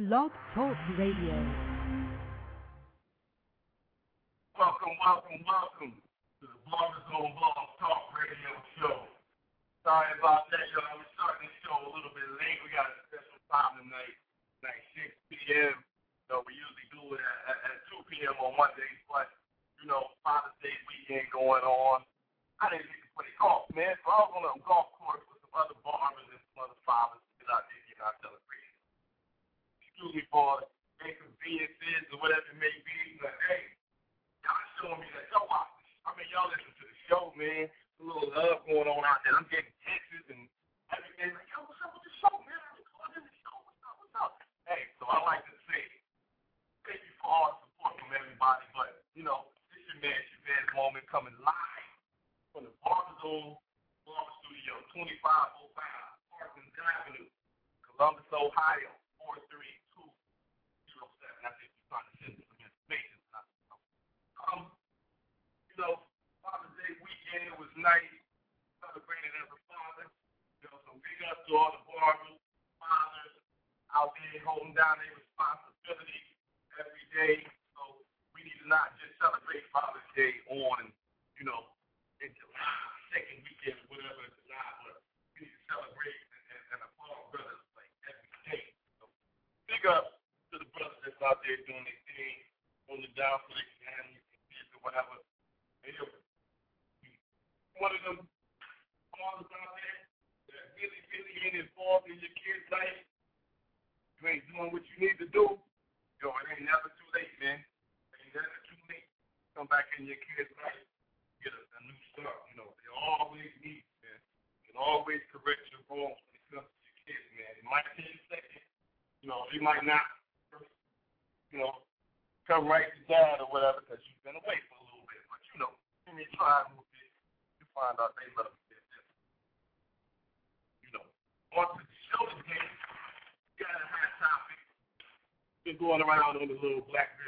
Blog Talk Radio. Welcome, welcome, welcome to the Bloggers on Blog Talk Radio Show. Sorry about that, y'all. We're starting the show a little bit late. We got a special time tonight, like 6 p.m. So we usually do it at, at, at 2 p.m. on Mondays, but you know, Father's Day weekend going on. I didn't get to play golf, man. So I was on a golf course with some other barbers and some other fathers that out there getting our celebration excuse me for inconveniences or whatever it may be. Like, hey, y'all showing me that y'all watching. I mean, y'all listen to the show, man. A little love going on out there. I'm getting texts and everything. Like, yo, what's up with the show, man? I'm recording the show. What's up? What's up? Hey, so I like to say thank you for all the support from everybody. But you know, this your man, your man's moment coming live from the Barber's Barber Studio, 2505 Parkland Avenue, Columbus, Ohio, 43. Know, Father's Day weekend, it was nice. Celebrated as a father. You know, so big up to all the barbers, fathers out there holding down their responsibility every day. So we need to not just celebrate Father's Day on, you know, in July, second weekend, whatever in July, but we need to celebrate and, and, and applaud brothers like every day. So big up to the brothers that's out there doing their thing, holding down for their families kids or whatever. You one of them fathers out there that really, really ain't involved in your kid's life, you ain't doing what you need to do, yo, it ain't never too late, man. It ain't never too late. Come back in your kid's life, get a, a new start. You know, they always need, man. You can always correct your wrongs when it comes to your kids, man. It might take a second. You know, you might not, you know, come right to dad or whatever because you've been away for a little bit. But, you you try a little bit, you find out they love you. You know, on to the show today, we got a hot topic. Been going around on the little Blackberry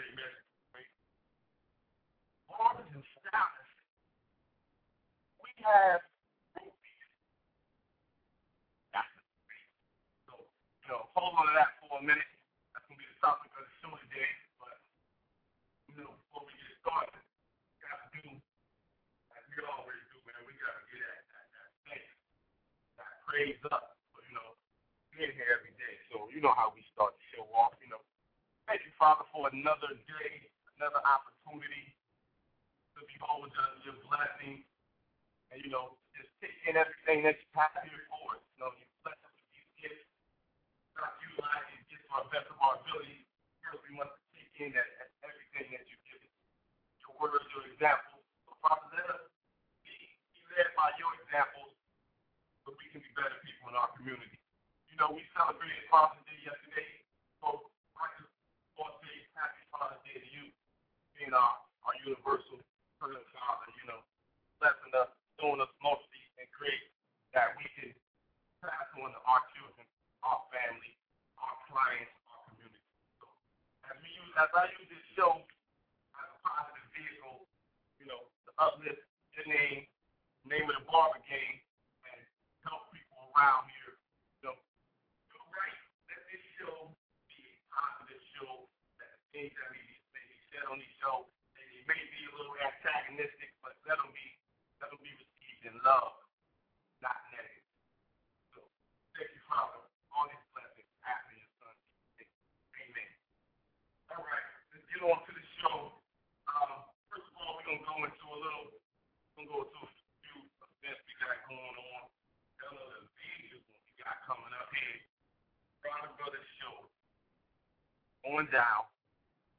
Going down.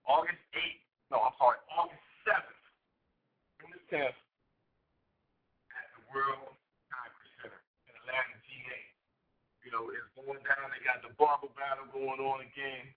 August 8th, no, I'm sorry, August 7th, from the 10th, at the World Congress Center in Atlanta, GA. You know, it's going down. They got the barber battle going on again.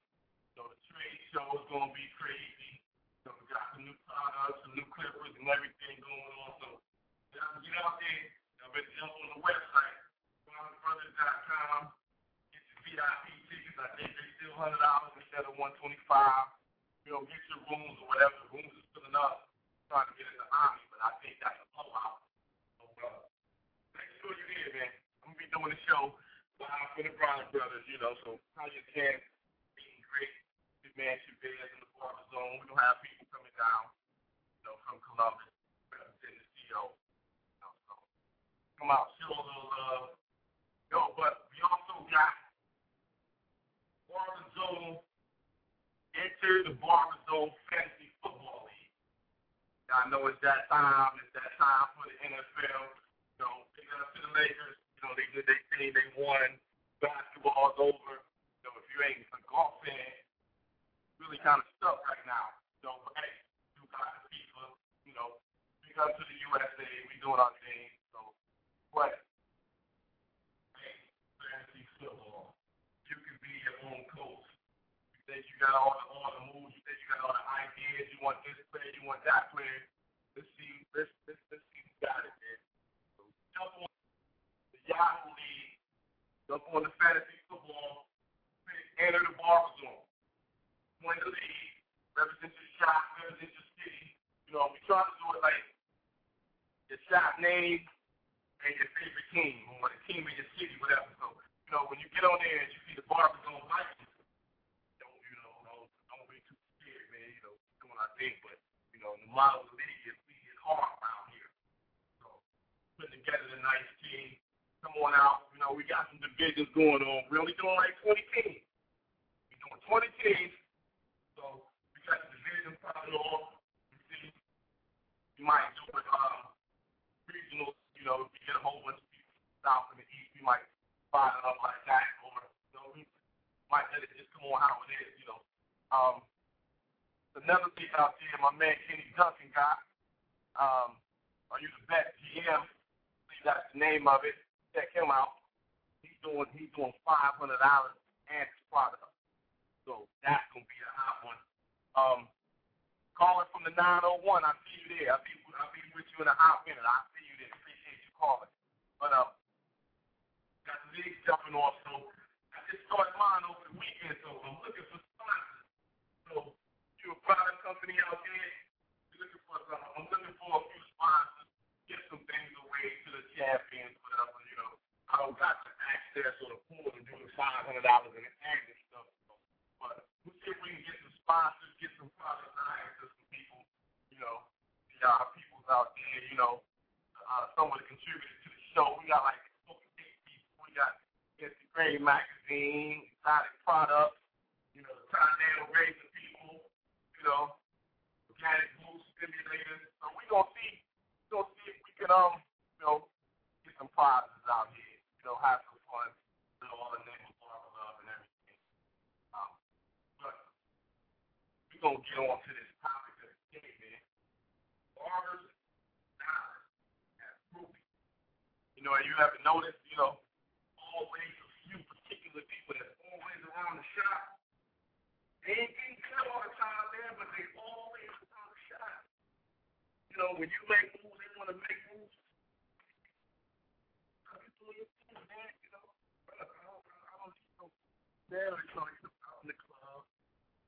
20 teams. So we got the division popping off. We see you might do it um regional, you know, we get a whole bunch of people south and the east, we might fire it up like that, or you know, we might let it just come on how it is, you know. Um another thing out there, my man Kenny Duncan got, um, are you the best GM? That's the name of it. Check him out. He's doing he's doing five hundred dollars and his product. So that's gonna be a hot one. Um calling from the nine oh one, I see you there. I'll be I'll be with you in a hot minute. I see you there. Appreciate you calling. But um got the league jumping off, so I just started mine over the weekend, so I'm looking for sponsors. So you a product company out there, you're looking for some I'm looking for a few sponsors, get some things away to the champions, whatever, you know. I don't got the access or the pool to do the five hundred dollars in the and stuff. So, but we'll see if we can get some sponsors, get some products out to some people, you know, y'all people out there, you know, uh, someone contributed to the show. We got like people. We got Instagram magazine, exotic products, you know, tornado raising people, you know, organic boost stimulators. So we gonna see, we gonna see if we can um, you know, get some prizes out here. You know, have some fun, you know, all the name of love and everything. Um, but we gonna get on to this topic of the day, man. Barbers, diners, and groupies. You know, you haven't noticed, you know, always a few particular people that's always around the shop. They ain't getting cut all the time, man, but they always around the shop. You know, when you make moves, they want to make moves. Man? You know, I don't, I don't need no you know, you out in the club,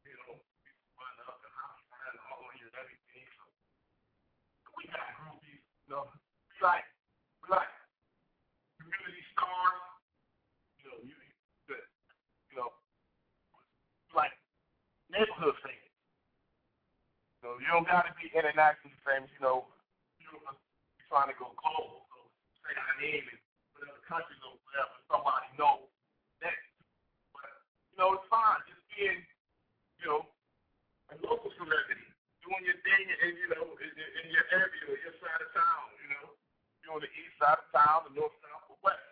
you know, people run up and hop around and all on you and everything. So we got groupies, you know, like, like community stars, you know, you, you know, like neighborhood famous. You know, you don't got to be internationally famous, you know, you're trying to go global. So say our name in whatever country or whatever, somebody knows that. But, you know, it's fine just being, you know, a local celebrity, doing your thing in, you know, in, in your area or your side of town, you know. You're on the east side of town, the north, south, or west.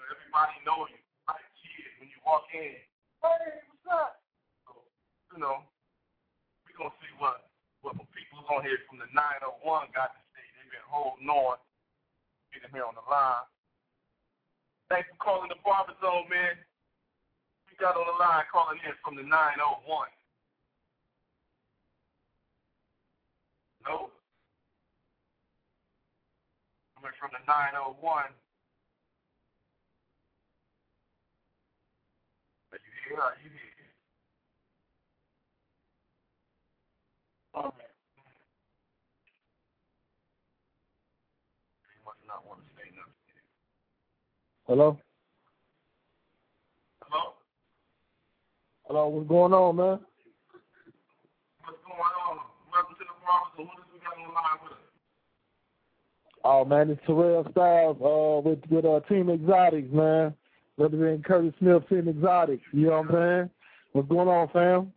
Know, everybody knows you. Like kids, when you walk in, hey, what's up? So, you know, going to see what, what people on here from the 901 got to say. They've been holding on, getting here on the line. Thanks for calling the Barber Zone, man. We got on the line calling in from the 901. No. Coming from the 901. Are you here? Are you here? He must not want to say nothing. Hello? Hello? Hello, what's going on, man? Barbers, and what we got on the line with us? Oh man, it's Terrell Styles uh, with with uh, Team Exotics, man. Representing Curtis Smith, Team Exotics. You know what I'm saying? What's going on, fam?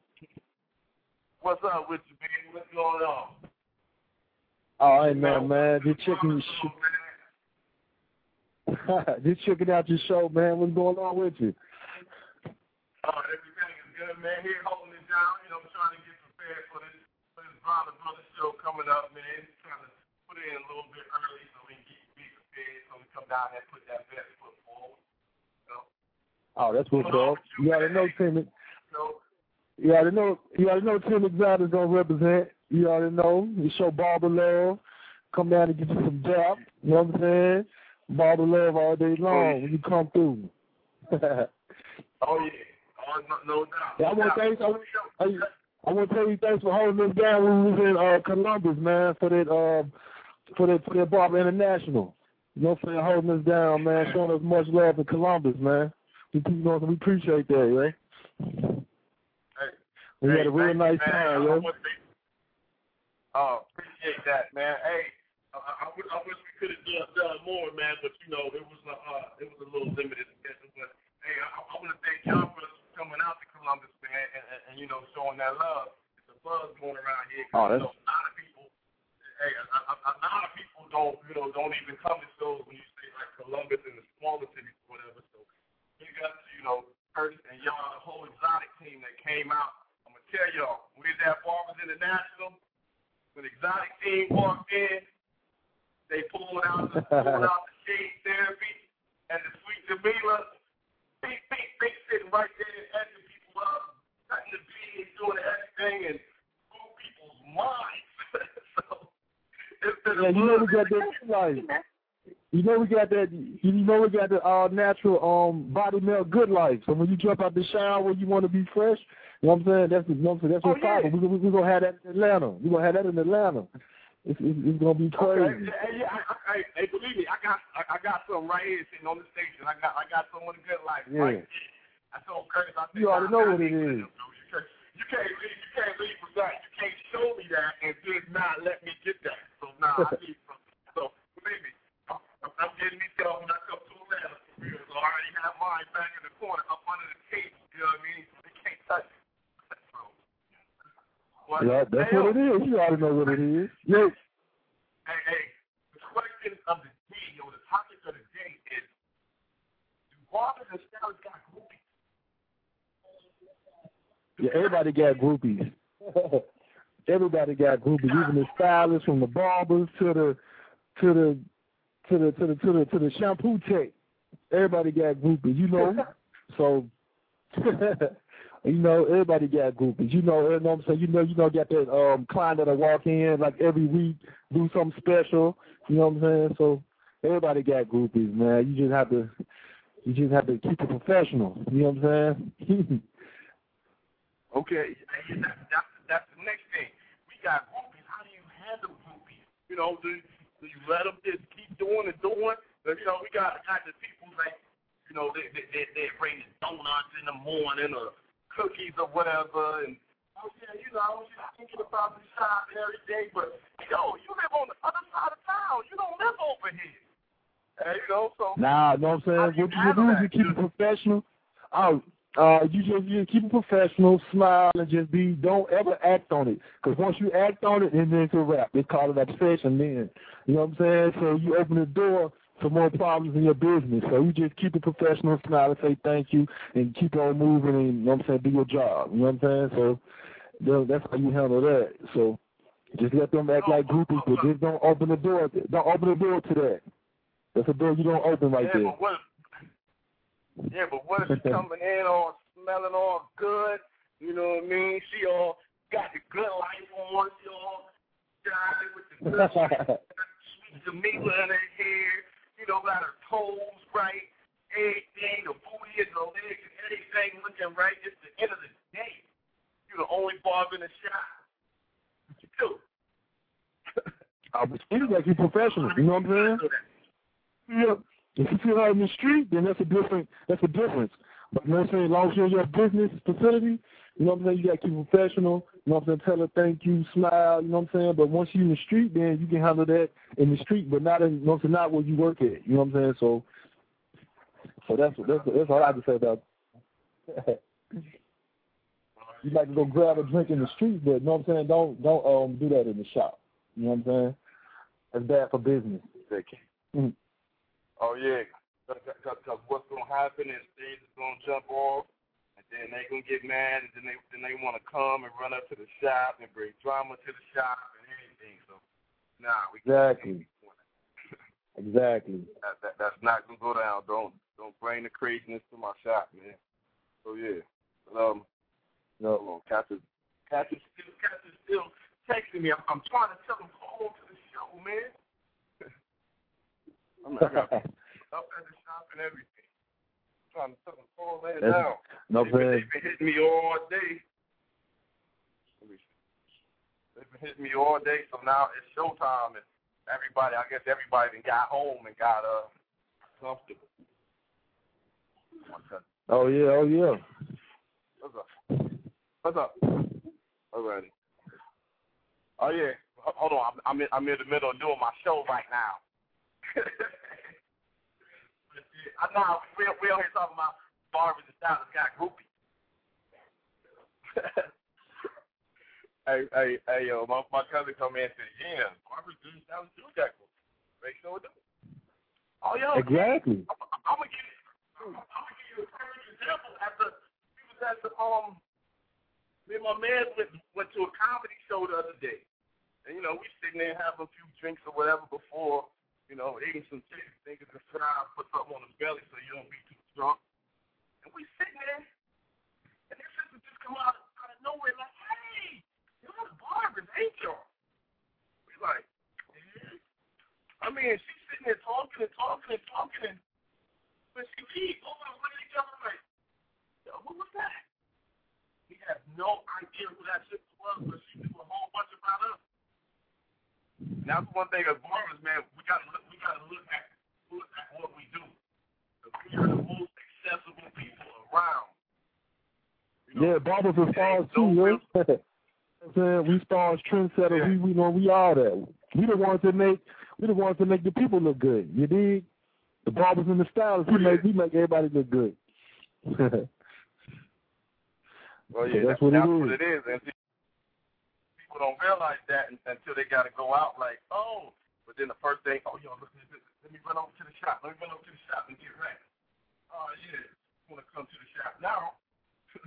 What's up with you, man? What's going on? Oh, hey man, man, just checking just checking out your show, man. What's going on with you? Uh, everything is good, man. Here holding it down. You know, I'm trying to get prepared for this this brother show coming up, man. Trying to put it in a little bit early so we can get be prepared so we come down there and put that best foot forward. You know? Oh, that's what's up. You already know Team. No. You already know. You already know Team Exotics gonna represent. You already know. You show Barber love. Come down and get you some dap. You know what I'm saying? Barber love all day oh, long when you come through. oh yeah. Oh, no, no doubt. Yeah, I want to thank I, I, I want to tell you thanks for holding us down when we was in uh, Columbus, man, for that uh, for that for that Barber International. You know what I'm saying? Holding us down, man, showing us much love in Columbus, man. We, you know, we appreciate that, yeah. Hey, we hey, had a real nice man. time, yo. Oh, appreciate that, man. Hey, I, I, I wish we could have done, done more, man, but you know, it was a uh, it was a little limited schedule. But hey, I, I want to thank y'all for coming out to Columbus, man, and, and, and you know, showing that love. It's a buzz going around here. Oh, that's... You know, a lot of people, hey, a, a, a lot of people don't, you know, don't even come to shows when you say like Columbus and the smaller cities or whatever. So you got, to, you know, Curtis and y'all, the whole exotic team that came out. I'm gonna tell y'all, we was at Barbers International. When exotic team walked in, they pulled out the, pulled out the shade therapy and the sweet Jamila. Big, big, big sitting right there, edging people up, cutting the beans, doing everything, and blew people's minds. so yeah, you know we got that like, you know we got that you know we got the uh, natural um body melt good life. So when you jump out the shower, you want to be fresh. You know what I'm saying? That's the, you know what I'm saying? That's oh, what's yeah. We're, we, we're gonna have that in Atlanta. We're gonna have that in Atlanta. It's, it's, it's gonna be crazy. Okay. Hey, yeah, I, I, hey, believe me, I got I, I got some right here sitting on the station. I got I got some of the good life. Yeah. Right I told Curtis, I you already know what it is. You can't, leave. You can't leave with that. You can't show me that and just not let me get that. So now nah, I need some. So believe me, I'm, I'm getting these stuff when I come to Atlanta for real. So I already have mine back in the corner up under the table. You know what I mean? They can't touch it. What? Yeah, that's hey, what it is. You already know what it is. Yes. Hey, hey, the question of the day, or the topic of the day is, do barbers and stylists got? Yeah, everybody got groupies. everybody got groupies, even the stylists from the barbers to the to the to the to the to the to the shampoo tech. Everybody got groupies, you know. so You know, everybody got groupies. You know, you know what I'm saying? You know, you know, got that um client that'll walk in like every week, do something special. You know what I'm saying? So everybody got groupies, man. You just have to you just have to keep it professional. You know what I'm saying? Okay. That's, that's, that's the next thing. We got groupies. How do you handle groupies? You know, do, do you let them just keep doing and doing? But, you know, we got, got the people like, you know, they, they, they, they bring donuts in the morning or cookies or whatever. And oh yeah, you know, I was just thinking about the shop every day. But yo, you live on the other side of town. You don't live over here. Hey, you know, so nah, know what I'm saying. What you do is you keep it professional. Oh, uh, you just you keep it professional, smile, and just be. Don't ever act on it, because once you act on it, then it's a wrap. They call it obsession. Then you know what I'm saying. So you open the door for more problems in your business. So you just keep it professional, smile, and say thank you, and keep on moving, and you know what I'm saying, do your job. You know what I'm saying? So that's how you handle that. So just let them act like groupies, but just don't open the door. Don't open the door to that. That's a door you don't open right yeah, there. But what, yeah, but what if she coming in all smelling all good? You know what I mean? She all got the good life on. She all got with the good sweet Jamila in her hair you know, got her toes right, everything, the booty and the legs and everything looking right. It's the end of the day. You're the only barber in the shop. What you do? I was like you're professional. You know what I'm saying? Yeah. If you feel out in the street, then that's a different that's a difference. But you know what I'm saying? As long as you're in your business facility, you know what I'm saying, you gotta keep professional, You know what I'm saying? Tell her thank you, smile. You know what I'm saying? But once you're in the street, then you can handle that in the street, but not in, you know Not where you work at. You know what I'm saying? So, so that's that's that's all I have to say about. you like to go grab a drink in the street, but you know what I'm saying? Don't don't um do that in the shop. You know what I'm saying? That's bad for business. Mm-hmm. Oh yeah, because what's gonna happen is things is gonna jump off, and then they gonna get mad, and then they then they want to come and run up to the shop and bring drama to the shop and anything. So, nah, we exactly. exactly. That, that that's not gonna go down. Don't don't bring the craziness to my shop, man. So yeah, but, um, no, on, Captain, Captain still, Captain still texting me. I'm, I'm trying to tell him call to the show, man. I'm not up at the shop and everything. I'm trying to tell them call that down. No, they've, been, they've been hitting me all day. They've been hitting me all day, so now it's showtime, and everybody, I guess everybody got home and got uh comfortable. Oh yeah, oh yeah. What's up? What's up? Alrighty. Oh yeah. Hold on, I'm, I'm in, I'm in the middle of doing my show right now. I know we we out here talking about barbers and stylists got groupies. hey, hey, hey, yo, my my cousin come in and said, yeah, barbers and stylists do got groupies. Make sure it does. Oh, yo, exactly. I'm, I'm gonna give I'm gonna give you a perfect example. At the we was at the um, me and my man went went to a comedy show the other day, and you know we sitting there having a few drinks or whatever before you know, eating some chicken, thinking to try put something on his belly so you don't be too drunk. And we sitting there, and this sister just come out, out of nowhere like, hey, y'all the barbers, ain't y'all? We like, yeah. I mean, she's sitting there talking and talking and talking, and when she leaves, over and at each other like, yo, who was that? We had no idea who that shit was, but she knew a whole bunch about us. And that's one thing as barbers, man, we gotta look we gotta look at look at what we do. We are the most accessible people around. You know, yeah, barbers are stars too, yo. saying we stars trendsetters, yeah. we we know we all that. We the ones that make we the ones that make the people look good. You dig? The barbers and the stylists, we make we make everybody look good. well, yeah, so that's, what, that's it what it is. And don't realize that until they got to go out like, oh. But then the first thing, oh, yo, look, let me run over to the shop. Let me run over to the shop and get ready. Oh, yeah. I want to come to the shop now.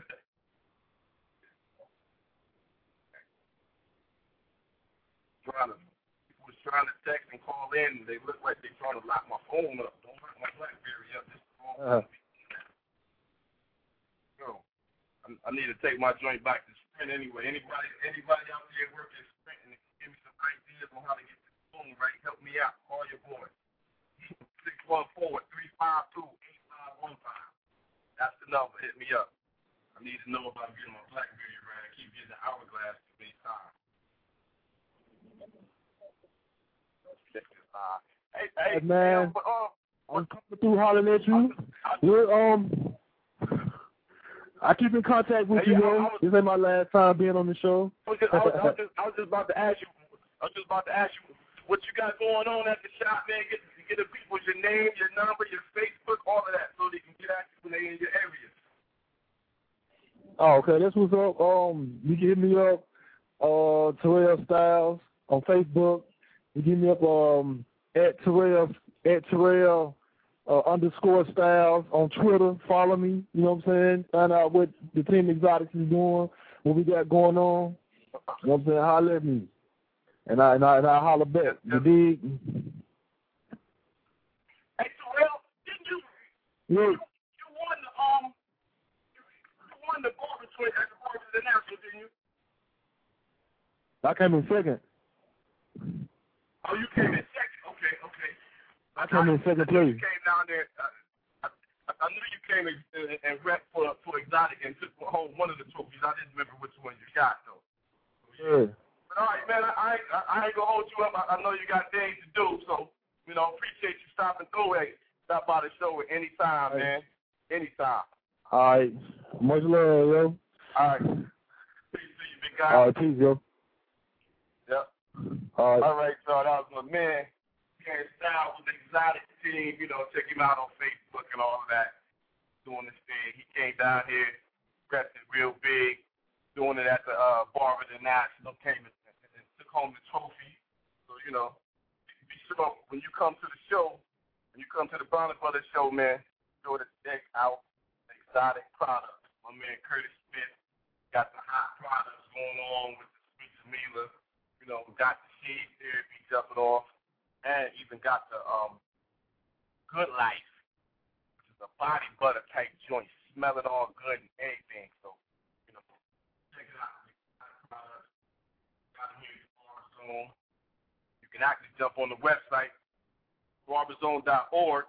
trying to, people was trying to text and call in. They look like they trying to lock my phone up. Don't lock my BlackBerry up. This is the wrong uh-huh. I need to take my joint back to Sprint anyway. Anybody, anybody out there working Sprint and give me some ideas on how to get this phone right, help me out. Call your boy. Six one four three five two eight five one five. That's the number. Hit me up. I need to know about getting my BlackBerry right. I keep getting the hourglass too many times. Hey, hey, hey man. but, uh, I'm coming through hollering at you. We're um I keep in contact with hey, you. This ain't my last time being on the show. I was, just, I, was, I, was just, I was just about to ask you. I was just about to ask you what you got going on at the shop, man. Get get the people your name, your number, your Facebook, all of that, so they can get at you when they in your area. Oh, okay. That's what's up. Um, you can hit me up, uh, Terrell Styles on Facebook. You can hit me up um at Terrell at Terrell uh, underscore styles on Twitter. Follow me. You know what I'm saying? Find out what the team exotics is doing, what we got going on. You know what I'm saying? Holler at me. And I and I and I holler back. You dig? Hey Terrell, didn't you yeah. you, you won the um you, you won the Barbers at the International, didn't you? I came in second. Oh, you came in second. Okay, okay. I came in second place. You came down there. Uh, I, I knew you came and, and rep for for exotic and took home one of the trophies. I didn't remember which one you got though. yeah. But all right, man. I, I I ain't gonna hold you up. I, I know you got things to do, so you know appreciate you stopping through. Hey, stop by the show at any time, man. Anytime. All right. Much love, yo. All right. Peace to you, big guy. All right, peace, yo. Yep. All right. All right, so that was my man. Gary Styles with the exotic team. You know, check him out on Facebook and all of that. Doing this thing. He came down here, pressed it real big, doing it at the uh, Barber the National, came and, and, took home the trophy. So, you know, be sure when you come to the show, when you come to the Bronner Brothers show, man, go to check out exotic products. My man Curtis Smith got the hot products going on with the sweet Jamila. You know, got the shade therapy jumping off, and even got the um Good Life, a body butter type joint, smelling all good and everything. So, you know, check it out. Got here at Barberzone. You can actually jump on the website, barberzone.org,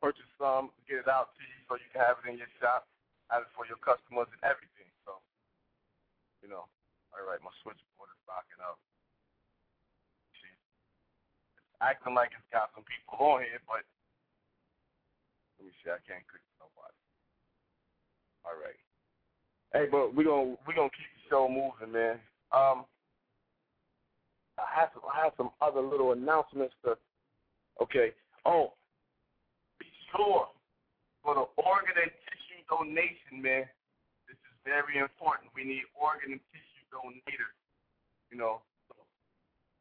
purchase some, get it out to you so you can have it in your shop, have it for your customers and everything. So, you know, all right, my switchboard is locking up. It's acting like it's got some people on here, but let me see, I can't click nobody. All right. Hey, but we're gonna we're gonna keep the show moving, man. Um I have some I have some other little announcements to okay. Oh, be sure for the organ and tissue donation, man. This is very important. We need organ and tissue donators. You know, so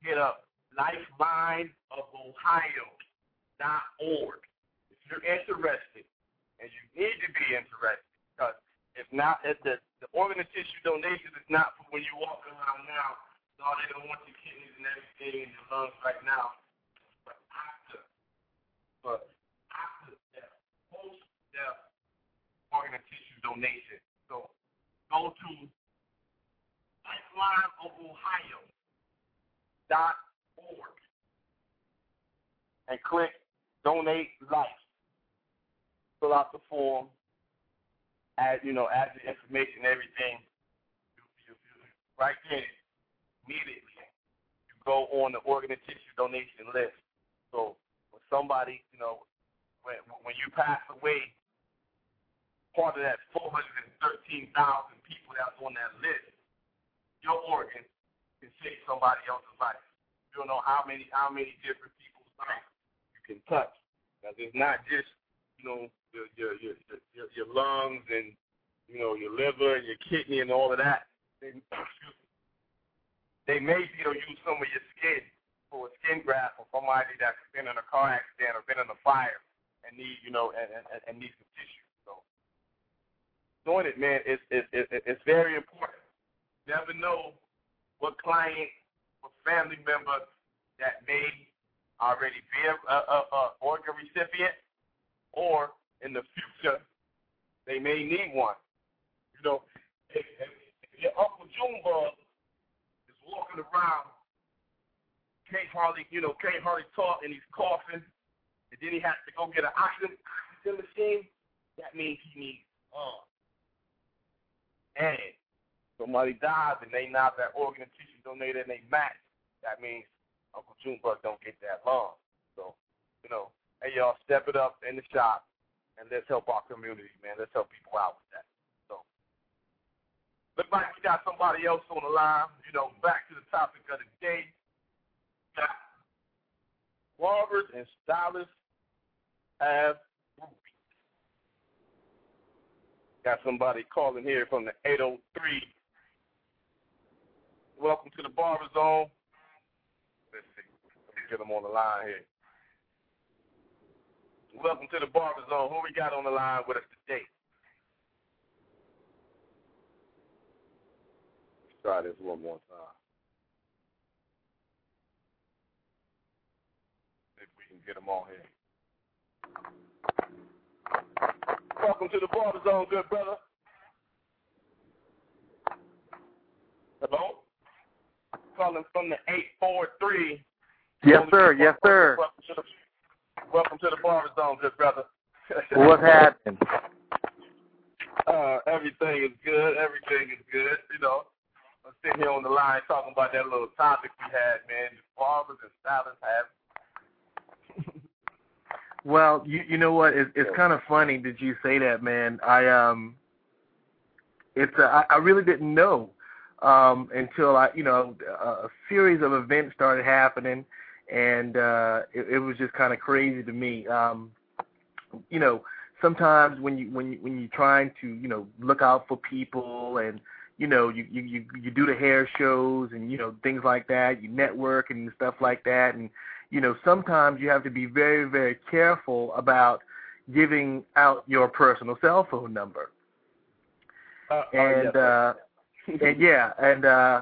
hit up lifelineofohio.org if you're interested, and you need to be interested because if not, if the the organ and tissue donation is not for when you walk around now. No, they don't want your kidneys and everything in your lungs right now. But after, but after death, post death organ and tissue donation. So go to lifelineofohio.org and click donate life. Fill out the form, add you know, add the information, everything. Right there, immediately, you go on the organ and tissue donation list. So when somebody, you know, when when you pass away, part of that 413,000 people that's on that list, your organ can save somebody else's life. You don't know how many how many different people's lives you can touch. Because it's not just you know your your your your, lungs and you know your liver and your kidney and all of that. They, they may you know use some of your skin for a skin graft for somebody that's been in a car accident or been in a fire and need you know and and, and need some tissue. So doing it, man, it's it's it's very important. Never know what client or family member that may already be a, a, a organ recipient, or in the future they may need one. You know, if, if, your uncle Junebug is walking around, can't hardly, you know, can't hardly talk, and he's coughing, and then he has to go get an oxygen, oxygen machine, that means he needs arms. And somebody dies and they not that organ and tissue donated and they match, that means Uncle Junebug don't get that long. So, you know, hey y'all, step it up in the shop and let's help our community, man. Let's help people out with that. So, look like we got somebody else on the line. You know, back to the topic of the day. Barbers and stylists have. Got somebody calling here from the 803. Welcome to the Barber Zone. Let's see. Let me get them on the line here. Welcome to the Barber Zone. Who we got on the line with us today? Let's try this one more time. See if we can get them on here. Welcome to the Barber Zone, good brother. Hello? Calling from the 843. Yes, sir. Yes, sir. Welcome to the, welcome to the Barber Zone, good brother. What's happening? Uh, everything is good. Everything is good. You know, I'm sitting here on the line talking about that little topic we had, man. Barbers and stylists have. Well, you you know what? It, it's kind of funny that you say that, man. I um, it's uh, I, I really didn't know um, until I, you know, a, a series of events started happening, and uh, it, it was just kind of crazy to me. Um, you know, sometimes when you when you, when you're trying to, you know, look out for people and you know, you, you you you do the hair shows and you know things like that. You network and stuff like that, and you know sometimes you have to be very very careful about giving out your personal cell phone number. Uh, and oh, uh, and yeah, and uh,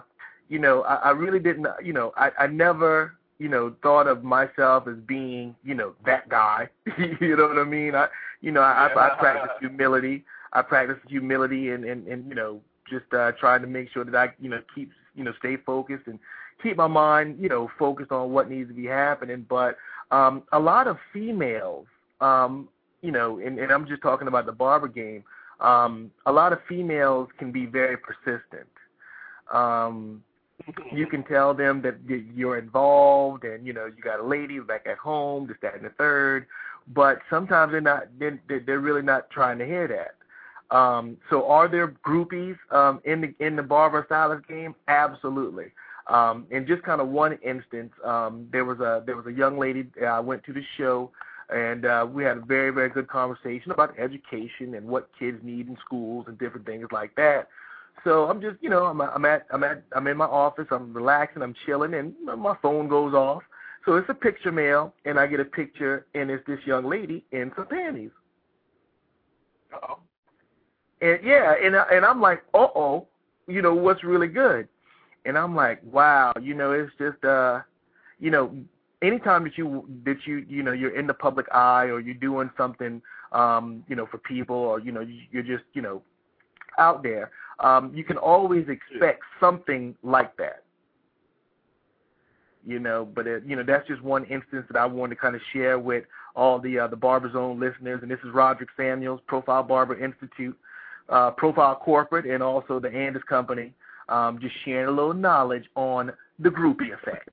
you know, I, I really didn't. You know, I I never you know thought of myself as being you know that guy. you know what I mean? I you know I, I, I practice humility. I practice humility and and and you know just uh, trying to make sure that I you know keep you know stay focused and keep my mind you know focused on what needs to be happening. But um, a lot of females, um, you know, and, and I'm just talking about the barber game. Um, a lot of females can be very persistent. Um, you can tell them that you're involved and you know you got a lady back at home, this, that, and the third. But sometimes they're not. They're, they're really not trying to hear that. Um, so are there groupies um, in the in the barber stylist game? Absolutely. Um, in just kind of one instance, um, there was a there was a young lady I went to the show, and uh, we had a very very good conversation about education and what kids need in schools and different things like that. So I'm just you know I'm I'm at I'm at I'm in my office I'm relaxing I'm chilling and my phone goes off. So it's a picture mail, and I get a picture, and it's this young lady in some panties. Uh-oh. And yeah, and and I'm like, uh oh, you know what's really good, and I'm like, wow, you know, it's just uh, you know, anytime that you that you you know you're in the public eye or you're doing something, um, you know, for people or you know you're just you know out there, um, you can always expect something like that. You know, but it, you know that's just one instance that I wanted to kind of share with all the uh, the Barber Zone listeners. And this is Roderick Samuels, Profile Barber Institute uh, Profile Corporate and also the Andis Company, um, just sharing a little knowledge on the groupie effect.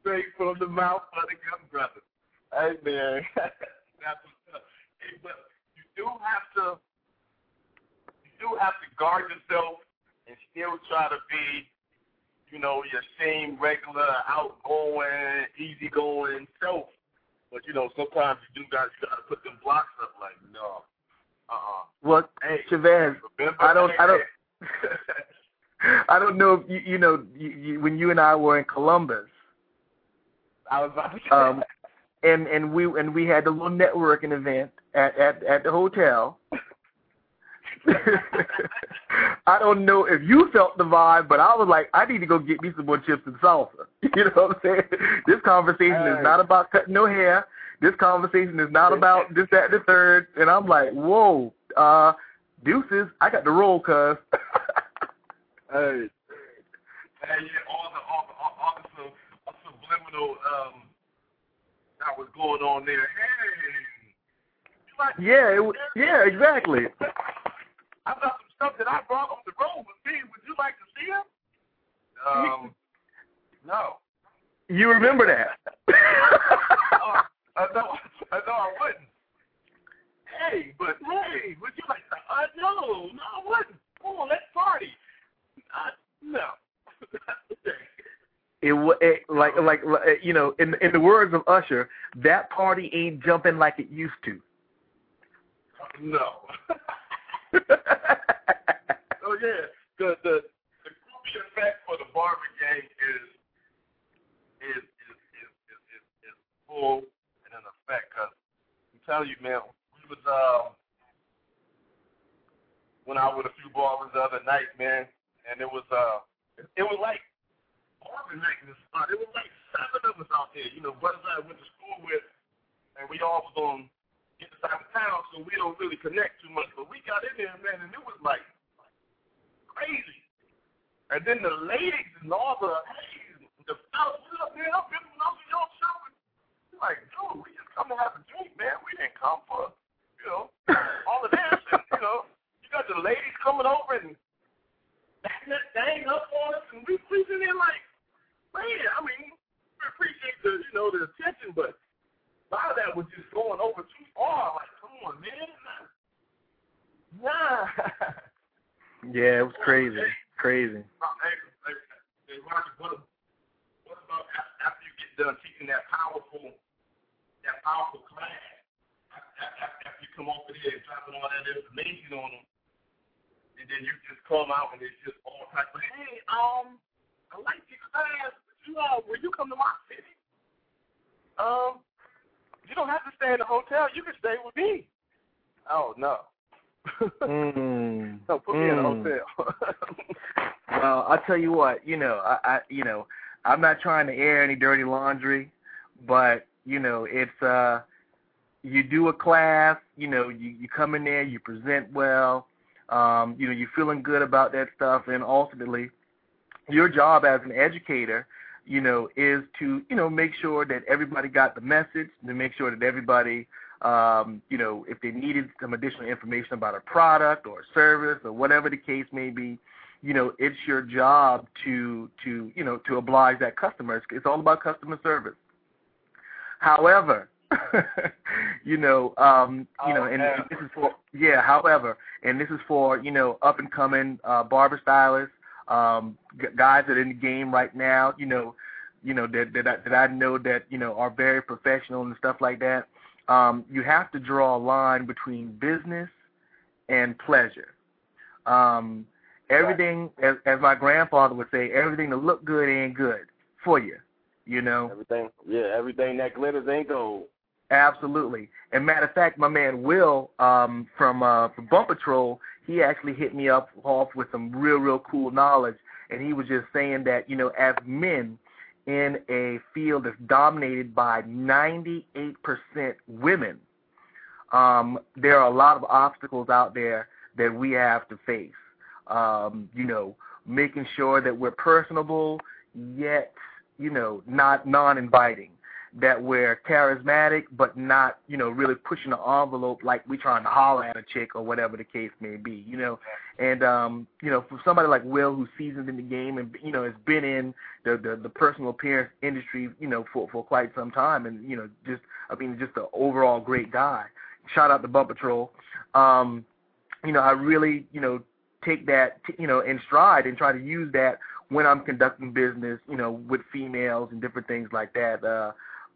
Straight from the mouth of the good brother. Hey man, that's what's up. Hey, but do have to, you do have to guard yourself and still try to be, you know, your same regular, outgoing, easygoing self but you know, sometimes you do got you got to put them blocks up. Like no, uh, uh Well, hey, Chavez, I don't, I don't, I don't know if you, you know, you, you, when you and I were in Columbus. I was about to say. Um, and and we and we had the little networking event at at at the hotel. I don't know if you felt the vibe, but I was like, I need to go get me some more chips and salsa. You know what I'm saying? This conversation is not about cutting no hair. This conversation is not about this, that, and the third. And I'm like, whoa, uh, deuces, I got the roll, cuz. hey, hey, yeah, all the all the all, all the subliminal um that was going on there. Hey, like, yeah, it, yeah, exactly. I got some stuff that I brought on the road with me. Would you like to see them? Um, no. You remember that? uh, I know. I know I wouldn't. Hey, but hey, would you like to? Uh, no, no, I wouldn't. Come on, let's party. Uh, no. It, it like like you know in in the words of Usher, that party ain't jumping like it used to. No. oh yeah, the the the groupie effect for the barber game is is is is is, is, is full and in effect. Cause I'm telling you, man, we was um went out with a few barbers the other night, man, and it was uh it was like night in the spot. It was like seven of us out there, you know, brothers I went to school with, and we all was on inside of town, so we don't really connect too much. But we got in there, man, and it was like crazy. And then the ladies and all the hey, the fellas, what up, man? I'm been in your show. Like, dude, we just come to have a drink, man. We didn't come for, you know, all of this. And, you know, you got the ladies coming over and backing that thing up on us, and we we in there like, man, I mean, we appreciate the, you know, the attention, but a lot of that was just going over too far. Like, come on, man. Nah. Yeah, it was crazy, crazy. Hey, hey, hey, Roger, what, what about after you get done teaching that powerful, that powerful class? After, after you come off of there and dropping all that information on them, and then you just come out and it's just all type of, hey, um, I like your class. You uh, when you come to my city, um, you don't have to stay in the hotel. You can stay with me. Oh no. mm. No, put me mm. in a hotel. well, I'll tell you what, you know, I, I you know, I'm not trying to air any dirty laundry, but, you know, it's uh you do a class, you know, you, you come in there, you present well, um, you know, you're feeling good about that stuff and ultimately your job as an educator, you know, is to, you know, make sure that everybody got the message, to make sure that everybody um, you know, if they needed some additional information about a product or a service or whatever the case may be, you know, it's your job to to you know to oblige that customer. It's, it's all about customer service. However, you know, um, you know, and, and this is for yeah. However, and this is for you know up and coming uh, barber stylists, um, g- guys that are in the game right now. You know, you know that that I, that I know that you know are very professional and stuff like that um, you have to draw a line between business and pleasure. Um, everything, right. as, as my grandfather would say, everything that look good ain't good for you. You know. Everything, yeah, everything that glitters ain't gold. Absolutely. And matter of fact, my man Will um, from uh, from Bump Patrol, he actually hit me up off with some real, real cool knowledge, and he was just saying that you know, as men, in a field that's dominated by 98% women, um, there are a lot of obstacles out there that we have to face. Um, you know, making sure that we're personable, yet, you know, not non-inviting that we're charismatic but not, you know, really pushing the envelope like we trying to holler at a chick or whatever the case may be, you know. And um, you know, for somebody like Will who's seasoned in the game and you know has been in the the, the personal appearance industry, you know, for for quite some time and you know, just I mean just an overall great guy. Shout out to Bump Patrol. Um, you know, I really, you know, take that, you know, in stride and try to use that when I'm conducting business, you know, with females and different things like that. Uh,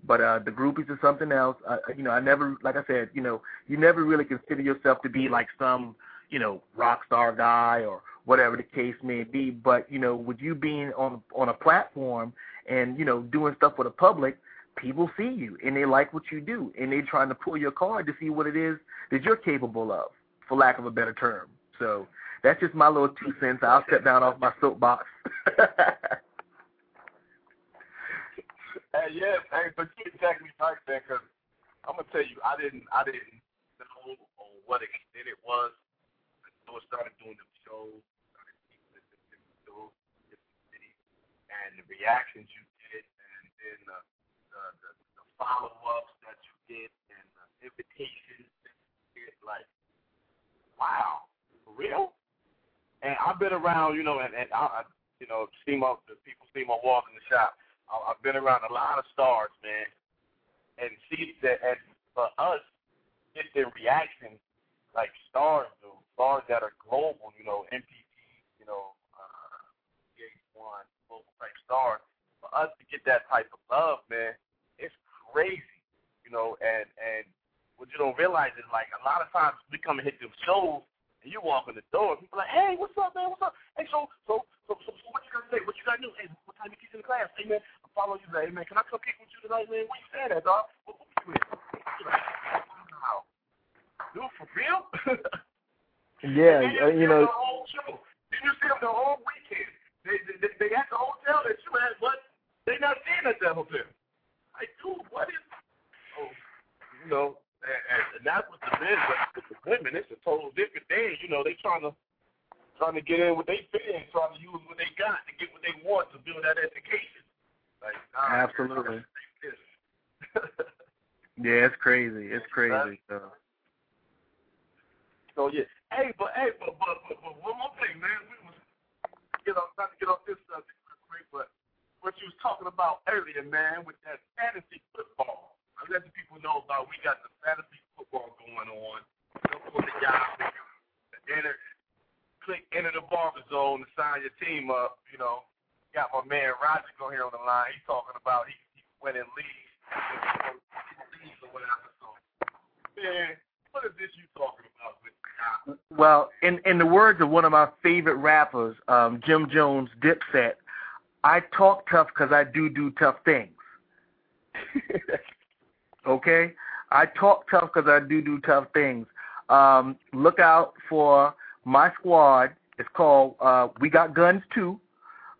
but uh, the groupies is something else. Uh, you know, I never, like I said, you know, you never really consider yourself to be like some, you know, rock star guy or whatever the case may be. But you know, with you being on on a platform and you know doing stuff for the public, people see you and they like what you do and they're trying to pull your card to see what it is that you're capable of, for lack of a better term. So that's just my little two cents. I'll step down off my soapbox. Hey, yeah, hey, but you exactly right there, because I'm gonna tell you, I didn't, I didn't know on what extent it was until I started doing the shows, started teaching the different shows, different cities, and the reactions you get, and then the the, the, the follow ups that you get, and the invitations that you get, like, wow, for real. And I've been around, you know, and, and I, you know, see my the people see my walk in the shop I've been around a lot of stars, man, and see that, and for us, get their reaction like stars do, stars that are global, you know, MTV, you know, uh, VH1, global type stars. For us to get that type of love, man, it's crazy, you know, and and what you don't realize is like a lot of times we come and hit them shows and you walk in the door, people like, hey, what's up, man? What's up? Hey, so so so, so, so what you gotta say? What you gotta do? Hey, what time you teach in the class? Hey, man, I follow you today. Hey, man, can I come kick with you tonight, man? Where you staying at, dog? What, what you with? Wow. Dude, for real? yeah, you, uh, you know. The whole show. Did you see them the whole weekend? They, they, they at the hotel that you had, but they not staying at that hotel. Like, dude, what is? Oh, you know, and, and, that's what the men, but with the women, it's a total different thing. You know, they trying to trying to get in what they fit in, trying to use what they got to get what they want to build that education. Like, nah, Absolutely. yeah, it's crazy. It's crazy. So. so yeah. Hey, but hey, but but but, but one more thing, man. We was get off not to get off this subject real quick, but what you was talking about earlier, man, with that fantasy football. I let the people know about we got the fantasy football going on. You know, for the job, the inner click enter the barber zone to sign your team up. You know, got my man Roger go here on the line. He's talking about he, he went in leagues, leagues or whatever. So, man, what is this you talking about? With well, in in the words of one of my favorite rappers, um, Jim Jones, Dipset, I talk tough because I do do tough things. okay, I talk tough because I do do tough things. Um, look out for my squad. It's called uh, We Got Guns Too.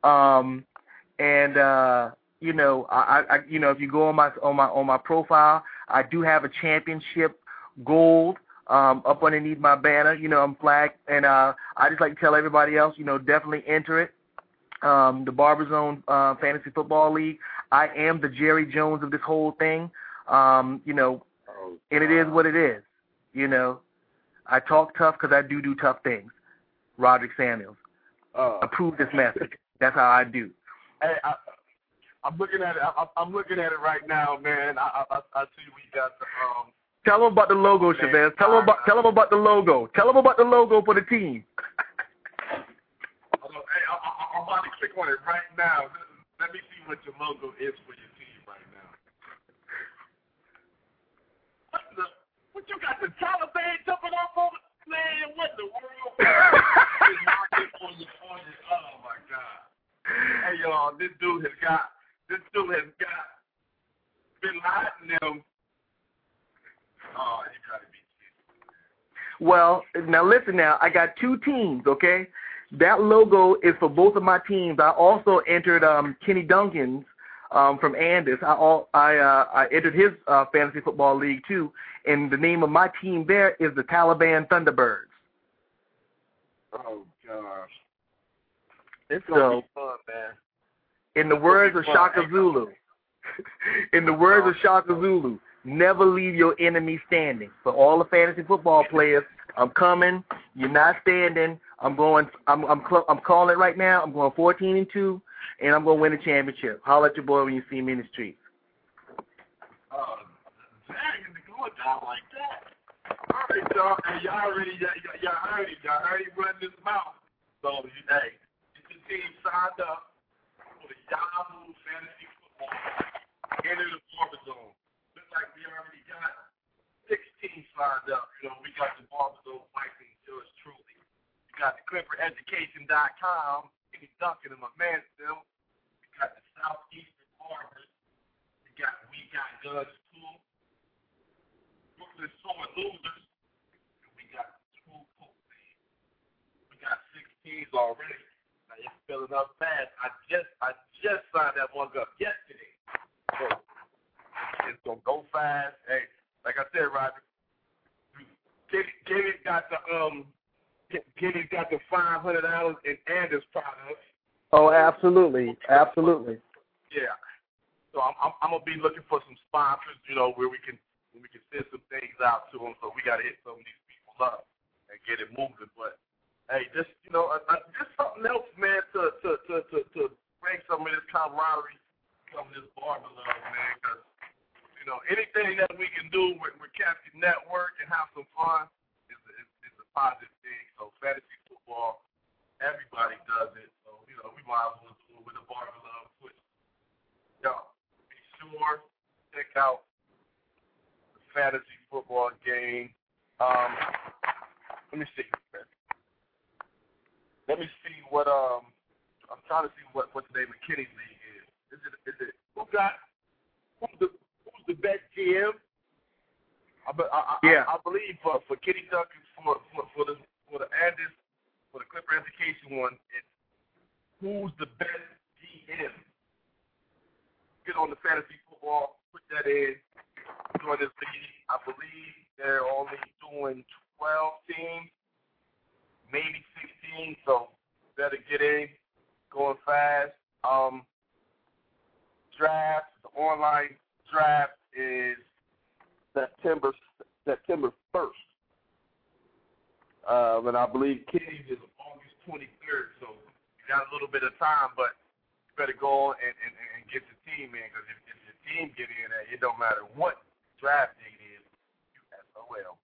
Um, and uh, you know, I, I, you know, if you go on my on my on my profile, I do have a championship gold um, up underneath my banner. You know, I'm flagged, and uh, I just like to tell everybody else, you know, definitely enter it. Um, the Barber Zone uh, Fantasy Football League. I am the Jerry Jones of this whole thing. Um, you know, and it is what it is. You know, I talk tough because I do do tough things. Roderick Samuels. Uh, Approve this message. That's how I do. Hey, I, I'm looking at it. I, I'm looking at it right now, man. I I, I see we got the um. Tell them about the logo, Chavez. Tell them about tell them about the logo. Tell them about the logo for the team. hey, I, I, I'm about to click on it right now. Let me see what your logo is for your team right now. What the? What you got the Taliban jumping off on? Man, what the world? on your, on your, oh my God. Hey y'all, this dude has got this dude has got been hiding them. Oh, you gotta be Well, now listen now, I got two teams, okay? That logo is for both of my teams. I also entered um Kenny Duncan's um from Andis. I all I uh I entered his uh fantasy football league too. And the name of my team there is the Taliban Thunderbirds. Oh gosh. It's gonna So- be fun, man. In the words of Shaka Zulu, in the words of Shaka Zulu, never leave your enemy standing. For all the fantasy football players, I'm coming. You're not standing. I'm going. I'm I'm cl- I'm calling it right now. I'm going 14 and two, and I'm going to win a championship. Holler at your boy when you see me in the streets. Uh, dang, it's going down like that. All right, y'all. Hey, y'all already, y'all, y'all- heard. Y'all heard him running his mouth. So, hey, get your team signed up for the Yahoo Fantasy Football. Enter the Barber Zone. Looks like we already got six teams signed up. You know, we got the Zone fighting yours truly. We got the ClipperEducation.com. Kenny Duncan and my man still. We got the Southeastern Barbers. We got We Got Guns too. Brooklyn Sword Losers. And we got two Copeland. We got six teams already. Now it's filling up fast. I just I just signed that one up yesterday. So it's gonna go fast. Hey, like I said, Roger. Kenny, Kenny got the um Kenny's got the five hundred dollars in Andis products. Oh, absolutely, absolutely. Yeah. So I'm, I'm I'm gonna be looking for some sponsors, you know, where we can where we can send some things out to them. So we gotta hit some of these people up and get it moving. But hey, just you know, uh, uh, just something else, man, to to to to, to bring some of this camaraderie, some of this barber love, man, because you know anything that we can do with with Captain Network and have some fun is a, is, is a positive thing. So fantasy football, everybody does it. So you know, we might as well do it with a barber love twist. Yo, be sure check out the fantasy football game. Um, let me see. Let me see what um. I'm trying to see what what the name of Kenny's league is. Is it is it who got who's the the best GM? I, I, I, Yeah. I, I believe for for Kenny Duncan for for, for the for the Andis for the Clipper Education one, it's who's the best GM. Get on the fantasy football, put that in, join this league. I believe they're only doing 12 teams, maybe 16, so better get in, going fast. Um, draft, the online draft is September September 1st. Um, and I believe Kenny's is August 23rd, so you got a little bit of time, but you better go on and, and, and get the team in, because if, if your team get in, there, it don't matter what draft date is, you SOL.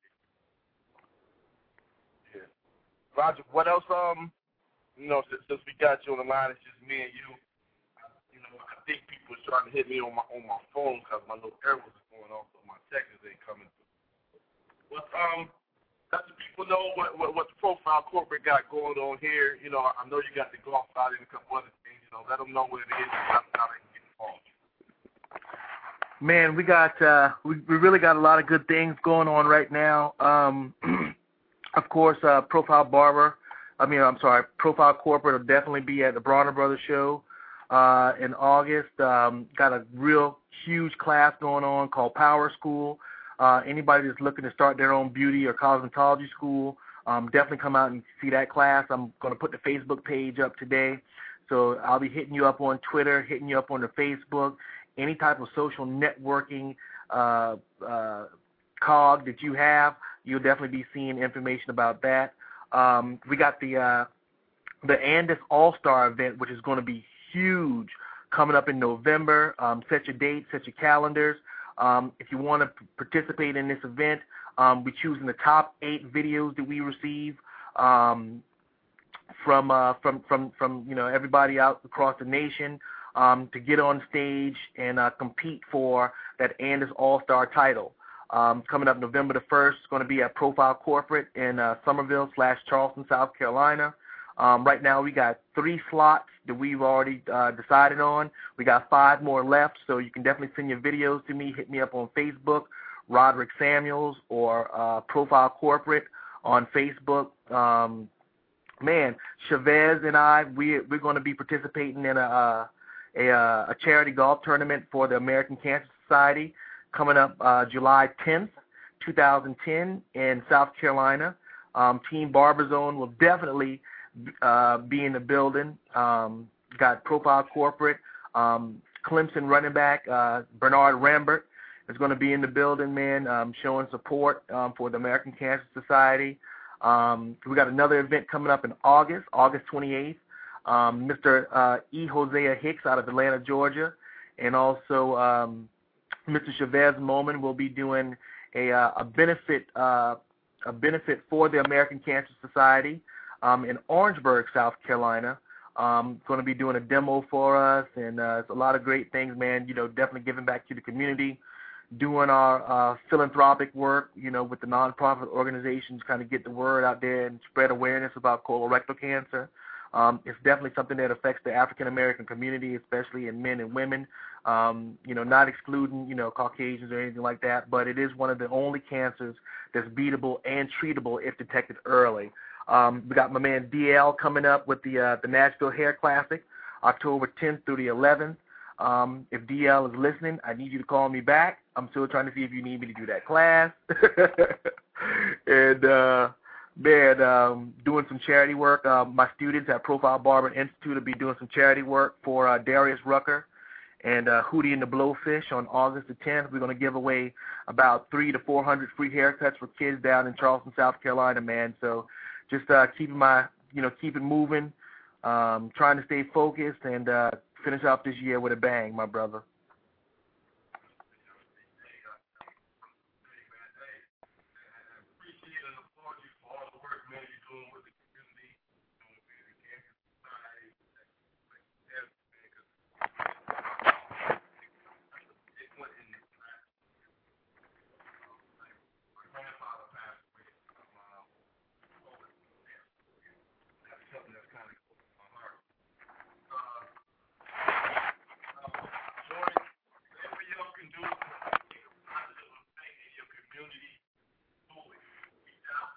Yeah. Roger, what else? Um, you know, since, since we got you on the line, it's just me and you. You know, I think people trying to hit me on my on my phone because my little errors is going on, so my texts ain't coming through. But um, let the people know what, what what the profile corporate got going on here. You know, I know you got the golf out and a couple other things. You know, let them know what it is and how they can get involved. Man, we got uh, we we really got a lot of good things going on right now. Um, of course, uh, Profile Barber. I mean, I'm sorry, Profile Corporate will definitely be at the Bronner Brothers show uh, in August. Um, got a real huge class going on called Power School. Uh, anybody that's looking to start their own beauty or cosmetology school, um, definitely come out and see that class. I'm going to put the Facebook page up today. So I'll be hitting you up on Twitter, hitting you up on the Facebook, any type of social networking uh, uh, cog that you have, you'll definitely be seeing information about that. Um, we got the uh, the Andis All Star event, which is going to be huge, coming up in November. Um, set your dates, set your calendars. Um, if you want to p- participate in this event, um, we're choosing the top eight videos that we receive um, from uh, from from from you know everybody out across the nation um, to get on stage and uh, compete for that Andis All Star title. Um, coming up November the 1st, it's going to be at Profile Corporate in uh, Summerville slash Charleston, South Carolina. Um, right now, we got three slots that we've already uh, decided on. We got five more left, so you can definitely send your videos to me. Hit me up on Facebook, Roderick Samuels, or uh, Profile Corporate on Facebook. Um, man, Chavez and I, we we're going to be participating in a uh, a, uh, a charity golf tournament for the American Cancer Society coming up uh, July 10th, 2010 in South Carolina. Um, Team Barber Zone will definitely uh, be in the building. Um, got Profile Corporate, um, Clemson running back uh, Bernard Rambert is going to be in the building, man, um, showing support um, for the American Cancer Society. Um, we got another event coming up in August, August 28th. Um, Mr. Uh, E. Hosea Hicks out of Atlanta, Georgia, and also um, Mr. Chavez Moman will be doing a, uh, a benefit uh, a benefit for the American Cancer Society um, in Orangeburg, South Carolina. Um, going to be doing a demo for us, and uh, it's a lot of great things, man. You know, definitely giving back to the community, doing our uh, philanthropic work, you know, with the nonprofit organizations, kind of get the word out there and spread awareness about colorectal cancer. Um, it's definitely something that affects the African American community, especially in men and women. Um, you know, not excluding you know Caucasians or anything like that, but it is one of the only cancers that's beatable and treatable if detected early. Um, we got my man DL coming up with the uh, the Nashville Hair Classic, October 10th through the 11th. Um, if DL is listening, I need you to call me back. I'm still trying to see if you need me to do that class. and uh, man, um, doing some charity work. Uh, my students at Profile Barber Institute will be doing some charity work for uh, Darius Rucker and uh, Hootie and the Blowfish on August the 10th. We're going to give away about three to 400 free haircuts for kids down in Charleston, South Carolina, man. So just uh, keeping my, you know, keep it moving, um, trying to stay focused and uh, finish off this year with a bang, my brother.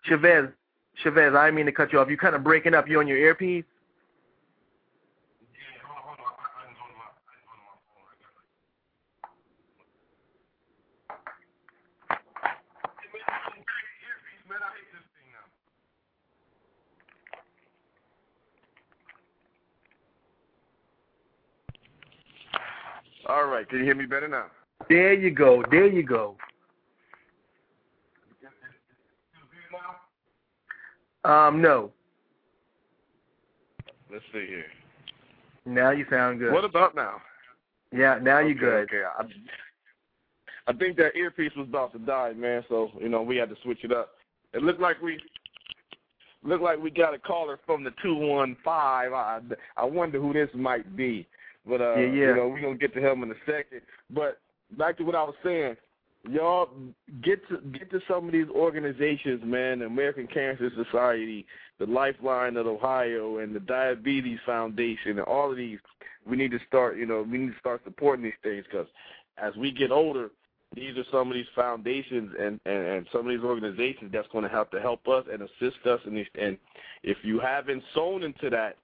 Chavez, Chavez, I didn't mean to cut you off. You're kind of breaking up. You on your earpiece? Yeah, hold on, hold on. All right, can you hear me better now? There you go. There you go. Um, no. Let's see here. Now you sound good. What about now? Yeah, now you okay, good. Okay, I, I think that earpiece was about to die, man. So you know we had to switch it up. It looked like we looked like we got a caller from the two one five. I I wonder who this might be, but uh, Yeah, yeah. you know we're gonna get to him in a second. But back to what I was saying, y'all get to get to some of these organizations, man. The American Cancer Society, the Lifeline of Ohio, and the Diabetes Foundation, and all of these. We need to start, you know, we need to start supporting these things because as we get older, these are some of these foundations and, and, and some of these organizations that's going to have to help us and assist us in these. And if you haven't sown into that,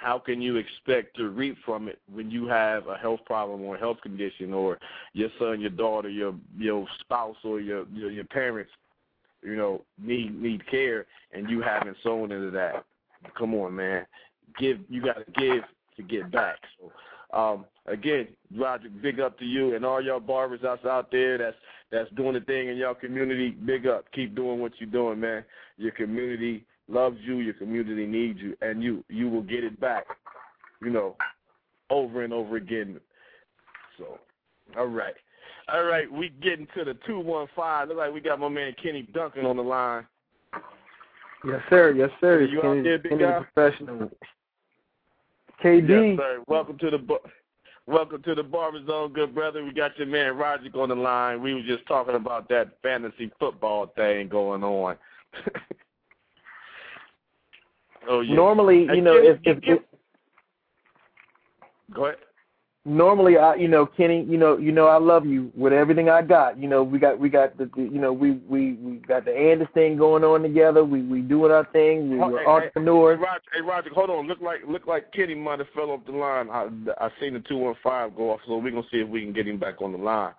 how can you expect to reap from it when you have a health problem or a health condition or your son, your daughter, your your spouse or your your, your parents, you know, need need care and you haven't sown into that? Come on, man. Give you got to give to get back. So um, again, Roger, big up to you and all y'all barbers that's out there that's that's doing the thing in your community. Big up. Keep doing what you're doing, man. Your community loves you, your community needs you, and you you will get it back, you know, over and over again. So, all right. All right, we getting to the 215. Look like we got my man Kenny Duncan on the line. Yes, sir. Yes, sir. You out there, big Kenny guy? professional. KD. Yes, sir. Welcome to the welcome to the Barber Zone, good brother. We got your man Roger on the line. We were just talking about that fantasy football thing going on. oh yeah. Normally, you know, if, if, if Go ahead. normally I you know Kenny you know you know I love you with everything I got you know we got we got the, the you know we we we got the Andis thing going on together we we doing our thing we, Oh, we're hey, entrepreneurs Hey, Roger, hey Roger, hold on. Look like look like Kenny might have fell off the line. I I seen the two one five go off, so we're gonna see if we can get him back on the line.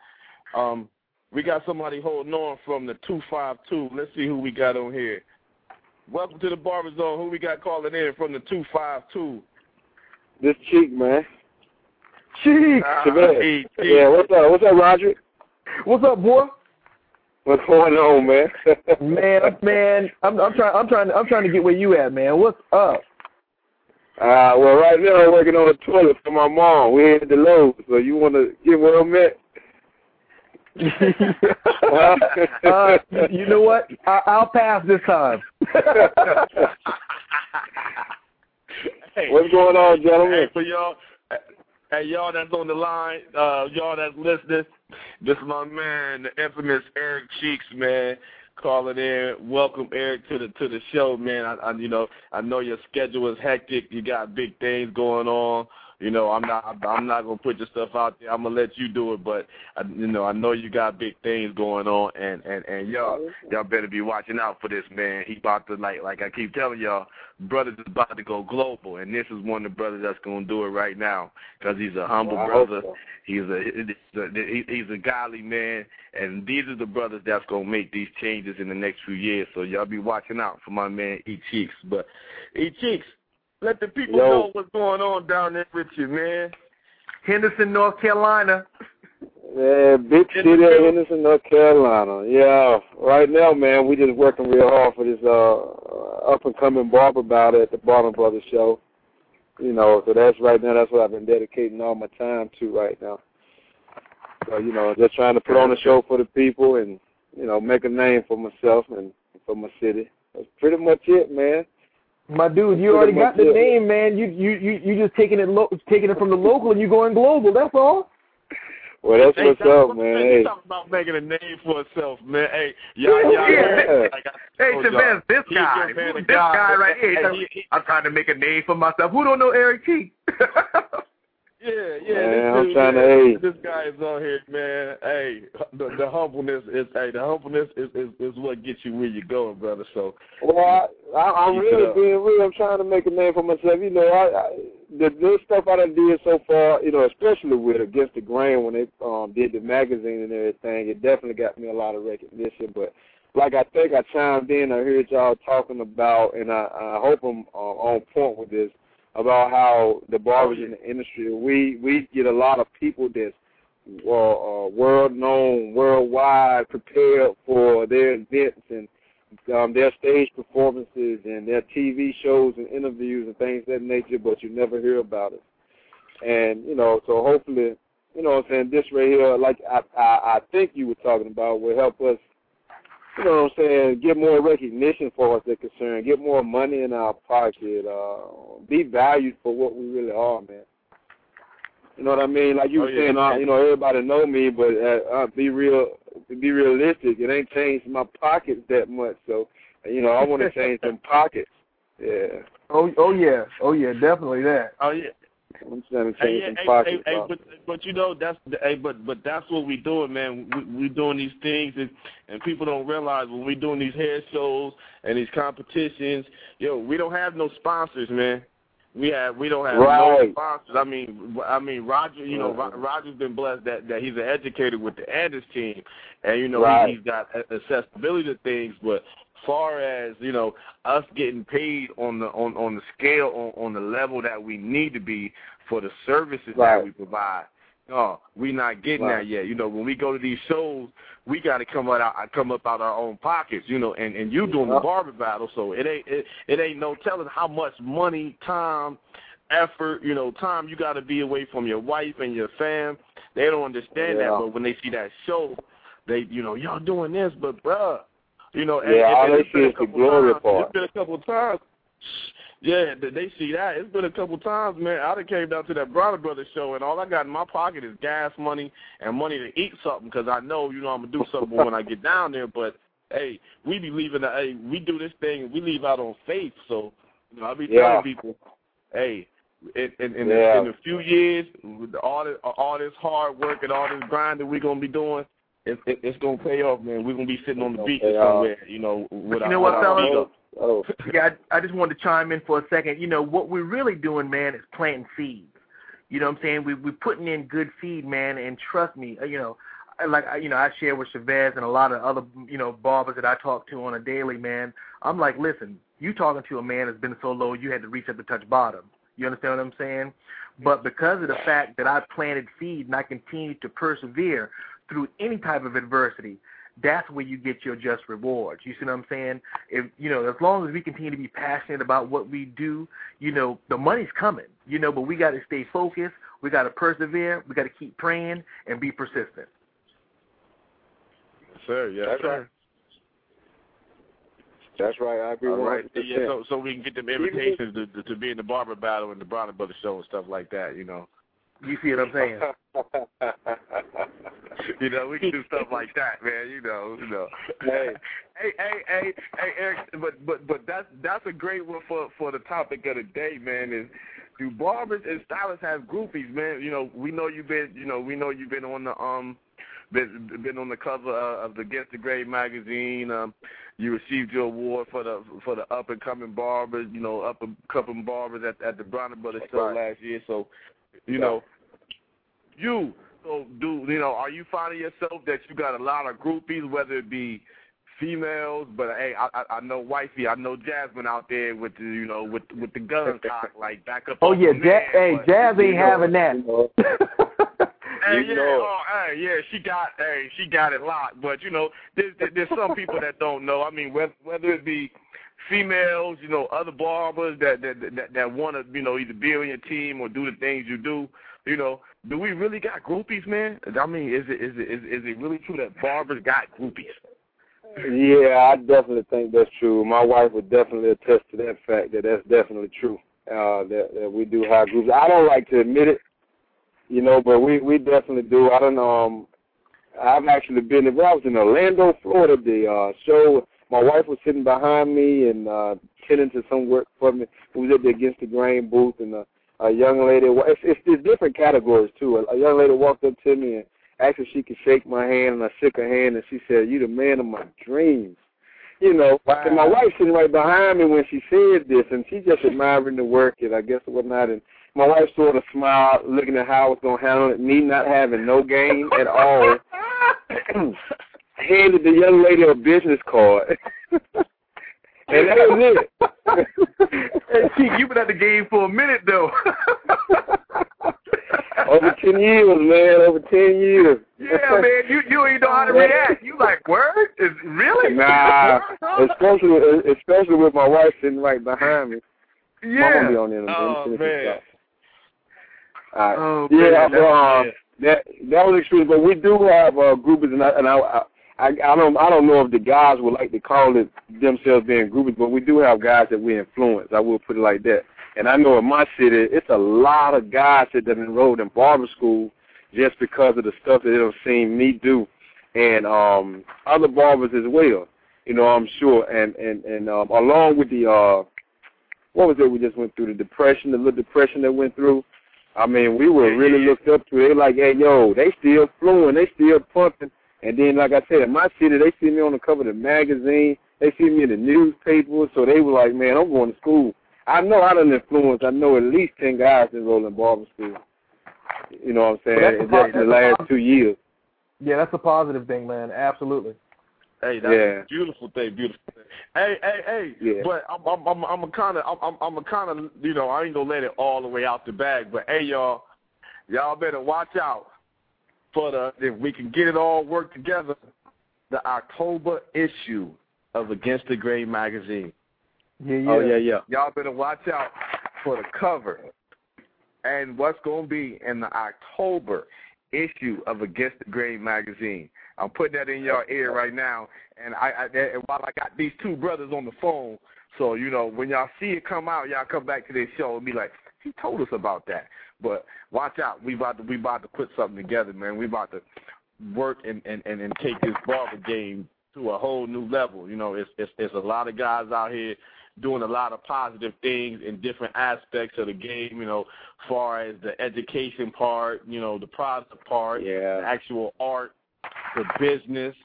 Um, we got somebody holding on from the two five two. Let's see who we got on here. Welcome to the Barber Zone. Who we got calling in from the two five two? This cheek, man. Cheek Shabazz. Yeah, what's up? What's up, Roger? what's up boy What's going on, man? man man I'm I'm trying I'm trying I'm trying to get where you at man what's up Uh, well, right now I'm working on a toilet for my mom. We at the Lowe's, so you want to get where I'm at? uh, you know what I, I'll pass this time hey, What's going on, gentlemen? Hey, gentlemen? for y'all, hey y'all that's on the line, uh, y'all that's listening, this is my man, the infamous Eric Cheeks, man, calling in. Welcome, Eric, to the to the show, man. I, I you know I know your schedule is hectic. You got big things going on. You know, I'm not I'm not gonna put your stuff out there. I'm gonna let you do it, but I, you know I know you got big things going on, and and and y'all mm-hmm. y'all better be watching out for this man. He about to like like I keep telling y'all, brothers is about to go global, and this is one of the brothers that's gonna do it right now because he's a humble Well, brother. so. He's a he's a- he's a godly man, and these are the brothers that's gonna make these changes in the next few years. So y'all be watching out for my man E Cheeks. But E Cheeks, let the people Yo. know what's going on down there with you, man. Henderson North Carolina Yeah, big city of. Henderson, North Carolina. Yeah, right now, man, we just working real hard for this uh up and coming barber battle at the Barber Brothers show. You know, so that's right now. That's what I've been dedicating all my time to right now. So you know, just trying to put on a show for the people and you know make a name for myself and for my city. That's pretty much it, man. My dude, you already got the it. name, man. You you you you just taking it lo- taking it from the local and you going global. That's all. Well, that's Hey, what's up, what man. Hey, You talking about making a name for itself, man. Hey, y'all, Yeah, y'all, yeah. like Hey, told y'all, Chavez, this he's guy, your man who- of this God. guy right here. Hey, he- he- I'm trying to make a name for myself. Who don't know Eric T? Yeah, yeah. Man, this I'm dude, trying to- man, hey. This guy is on here, man. Hey, the, the humbleness is, hey, the humbleness is, is is what gets you where you're going, brother. So, Well, I, I, I'm really being real. I'm trying to make a name for myself. You know, I, I the good stuff I done did so far. You know, especially with Against the Grain when they um did the magazine and everything, it definitely got me a lot of recognition. But like I think I chimed in, I heard y'all talking about, and I, I hope I'm uh, on point with this about how the barbers in the industry we we get a lot of people that's uh, uh, world known, worldwide, prepared for their events and um, their stage performances and their TV shows and interviews and things of that nature, but you never hear about it. And you know, so hopefully, you know, what I'm saying this right here, like I, I I think you were talking about, will help us you know what I'm saying, get more recognition for us that concerned, get more money in our pocket, uh, be valued for what we really are, man. You know what I mean? Like you oh, were yeah. saying, uh, you know, everybody know me, but uh, uh, be real, be realistic. It ain't changed my pockets that much, so you know, I want to change some pockets. Yeah. Oh, oh yeah, oh yeah, definitely that. Oh yeah. I'm trying to change yeah, some hey, pockets. hey, hey, but but you know that's hey, but but that's what we doing, man. We, we doing these things, and and people don't realize when we doing these hair shows and these competitions, yo, we don't have no sponsors, man. We have we don't have no sponsors. I mean, I mean Roger, you know, Ro- Right. Roger's been blessed that that he's an educator with the Andis team, and you know Right. he, he's got accessibility to things, but far as you know us getting paid on the on on the scale on on the level that we need to be for the services Right. that we provide no we not getting Right. that yet you know when we go to these shows we got to come out uh, come up out our own pockets you know and and you doing the Yeah. barber battle so it ain't it, it ain't no telling how much money time effort you know time you got to be away from your wife and your fam they don't understand that but when they see that show they you know y'all doing this but bruh you know, and, Yeah, and, all they see is the glory times. part. It's been a couple of times. Yeah, th- they see that. It's been a couple of times, man. I done came down to that Bronner Brothers show, and all I got in my pocket is gas money and money to eat something, because I know, you know, I'm gonna do something when I get down there. But hey, we be leaving. The, hey, we do this thing, and we leave out on faith. So, you know, I be Yeah. telling people, hey, in in, in, Yeah. a, in a few years, with all this all this hard work and all this grind that we're gonna be doing, it, it, it's gonna pay off, man. We're gonna be sitting on the beach gonna or pay off. somewhere, you know, with you our, know what, with our fellas? oh, Yeah, I, I just wanted to chime in for a second. You know, what we're really doing, man, is planting seeds. You know what I'm saying? We, we're putting in good seed, man, and trust me, uh, you know, like, you know, I share with Chavez and a lot of other, you know, barbers that I talk to on a daily, man. I'm like, listen, you talking to a man that's been so low you had to reach up to touch bottom. You understand what I'm saying? But because of the fact that I planted seed and I continue to persevere through any type of adversity, that's where you get your just rewards. You see what I'm saying? If you know, as long as we continue to be passionate about what we do, you know, the money's coming. You know, but we got to stay focused. We got to persevere. We got to keep praying and be persistent. Sir, yes, That's sir. right. That's right. I agree All right. 100%. Yeah, so so we can get them invitations to, to to be in the barber battle and the Bronner Brothers show and stuff like that. You know, You see what I'm saying? you know, we can do stuff like that, man. You know, you know. Hey. hey, hey, hey, hey, Eric. But but but that's that's a great one for for the topic of the day, man. Is do barbers and stylists have groupies, man? You know, we know you've been, you know, we know you've been on the um, been been on the cover uh, of the Against the Grain magazine. Um, you received your award for the for the up and coming barbers, you know, up and coming barbers at at the Bronner Brothers show Right. last year. So, you know, you so do you know? Are you finding yourself that you got a lot of groupies, whether it be females, but hey, I I, know wifey, I know Jasmine out there with the you know with with the gun cock like back up. Oh yeah, Ja- hey, Jazz ain't having that. you know. Hey, yeah, know. oh, hey, yeah, she got, hey, she got it locked. But you know, there's there's some people that don't know. I mean, whether whether it be females, you know, other barbers that that that, that want to, you know, either be on your team or do the things you do. You know, do we really got groupies, man? I mean, is it is it is, is it really true that barbers got groupies? Yeah, I definitely think that's true. My wife would definitely attest to that fact that that's definitely true. Uh, that, that we do have groups. I don't like to admit it, you know, but we we definitely do. I don't um, I've actually been. When I was in Orlando, Florida, the uh, show. My wife was sitting behind me and uh, tending to some work for me. We was at the Against the Grain booth, and uh, a young lady. It's, it's, it's different categories too. A, a young lady walked up to me and asked if she could shake my hand, and I shook her hand, and she said, "You the man of my dreams." You know, Wow. and my wife sitting right behind me when she said this, and she just admiring the work and I guess whatnot. And my wife sort of smiled, looking at how I was gonna handle it. Me not having no game at all. handed the young lady a business card. and that was it. hey, Chief, you've been at the game for a minute though. over ten years, man. Over ten years. yeah, man, you you ain't know how to react. You like word? Is really? Nah, especially especially with my wife sitting right behind me. yeah. Be on there. Oh, man. up. All right. Oh, yeah, man, but, um, that that was extreme. But we do have uh, groupies, and I and I, I I, don't I don't know if the guys would like to call it themselves being groupies, but we do have guys that we influence. I will put it like that. And I know in my city, it's a lot of guys that have enrolled in barber school just because of the stuff that they've seen me do, and um, other barbers as well. You know, I'm sure. And and and um, along with the uh, what was it we just went through the depression, the little depression that went through. I mean, we were really looked up to. They like, hey, yo, they still flowing, they still pumping. And then, like I said, in my city, they see me on the cover of the magazine. They see me in the newspaper. So they were like, man, I'm going to school. I know I done influence. I know at least 10 guys enrolled in barber school. You know what I'm saying? In just the last two years. Yeah, that's a positive thing, man. Absolutely. Hey, that's Yeah. a beautiful thing, beautiful thing. Hey, hey, hey. Yeah. But I'm, I'm, I'm, I'm a kind of, I'm, I'm a kind of, you know, I ain't gonna let it all the way out the bag. But hey, y'all, y'all better watch out for the if we can get it all worked together. The October issue of Against the Grain magazine. Yeah, yeah. Oh, yeah, yeah. Y'all better watch out for the cover and what's going to be in the October issue of Against the Grain magazine. I'm putting that in your ear right now, and I, I and while I got these two brothers on the phone, so you know when y'all see it come out, y'all come back to this show and be like, he told us about that. But watch out, we about to we about to put something together, man. We about to work and and and, and take this barber game to a whole new level. You know, it's it's it's a lot of guys out here doing a lot of positive things in different aspects of the game, you know, far as the education part, you know, the product part, Yeah. the actual art, the business.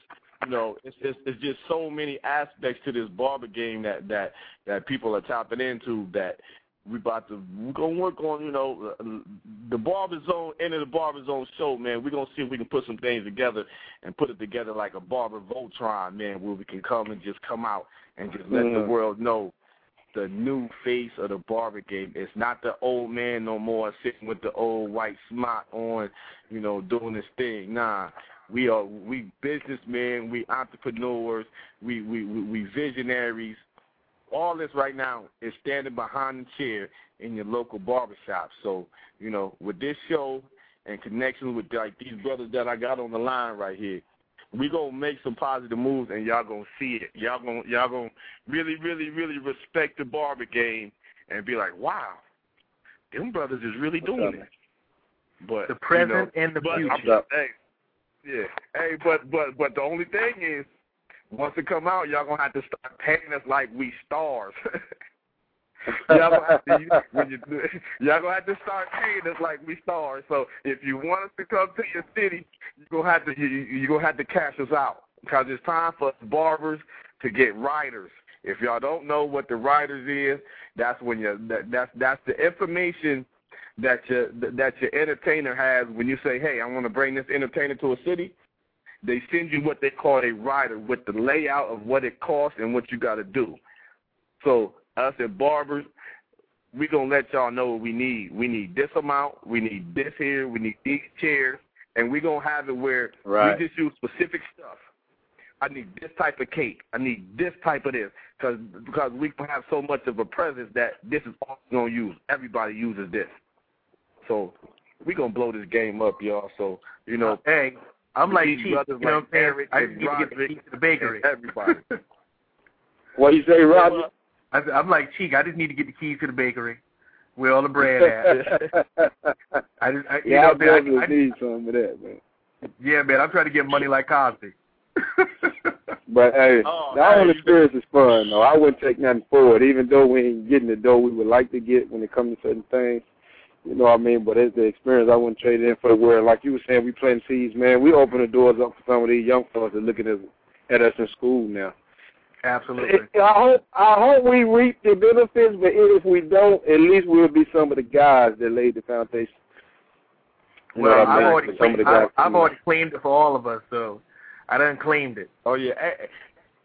You know, it's, it's it's just so many aspects to this barber game that that that people are tapping into that we about to we're gonna work on you know the barber zone end of the barber zone show man. We're gonna see if we can put some things together and put it together like a barber Voltron man where we can come and just come out and just let the Mhm. world know the new face of the barber game. It's not the old man no more sitting with the old white smock on you know doing his thing. Nah we are we businessmen we entrepreneurs we we we, we visionaries all this right now is standing behind the chair in your local barbershop. So, you know, with this show and connections with like these brothers that I got on the line right here, we gonna make some positive moves and y'all gonna see it. Y'all gonna y'all gonna really, really, really respect the barber game and be like, Wow, them brothers is really doing it. But The present you know, and the future. hey, yeah. Hey, but but but the only thing is once it come out, y'all gonna have to start paying us like we stars. y'all gonna have to when you y'all gonna have to start paying us like we stars. So if you want us to come to your city, you gonna have to you you gonna have to cash us out because it's time for us barbers to get writers. If y'all don't know what the writers is, that's when you that, that's that's the information that your that your entertainer has when you say, "Hey, I want to bring this entertainer to a city." They send you what they call a rider with the layout of what it costs and what you got to do. So us at Barbers, we gonna let y'all know what we need. We need this amount. We need this here. We need these chairs, and we gonna have it where Right. we just use specific stuff. I need this type of cake. I need this type of this because because we have so much of a presence that this is all we're gonna use. Everybody uses this, so we gonna blow this game up, y'all. So you know, Hey, I'm like these Chief. You brothers know what I'm saying? Eric I just need to get the keys to the bakery. everybody. What you say, Roger? I, I'm like Cheek. I just need to get the keys to the bakery. Where all the bread at? I just, I, you yeah, know, I man, I- definitely I- need some of that, man. yeah, man. I'm trying to get money like Cosby. But hey, Oh, the whole experience is fun though. I wouldn't take nothing for it, even though we ain't getting the dough we would like to get when it comes to certain things. You know what I mean? But it's the experience I wouldn't trade it in for the world. Like you were saying, we planting seeds, man. We open the doors up for some of these young fellas that looking at at us in school now. Absolutely. I hope I hope we reap the benefits, but if we don't, at least we'll be some of the guys that laid the foundation. You Well, what I I've mean? already For some of claimed, guys I, I've already claimed it for all of us, so I done claimed it. Oh yeah.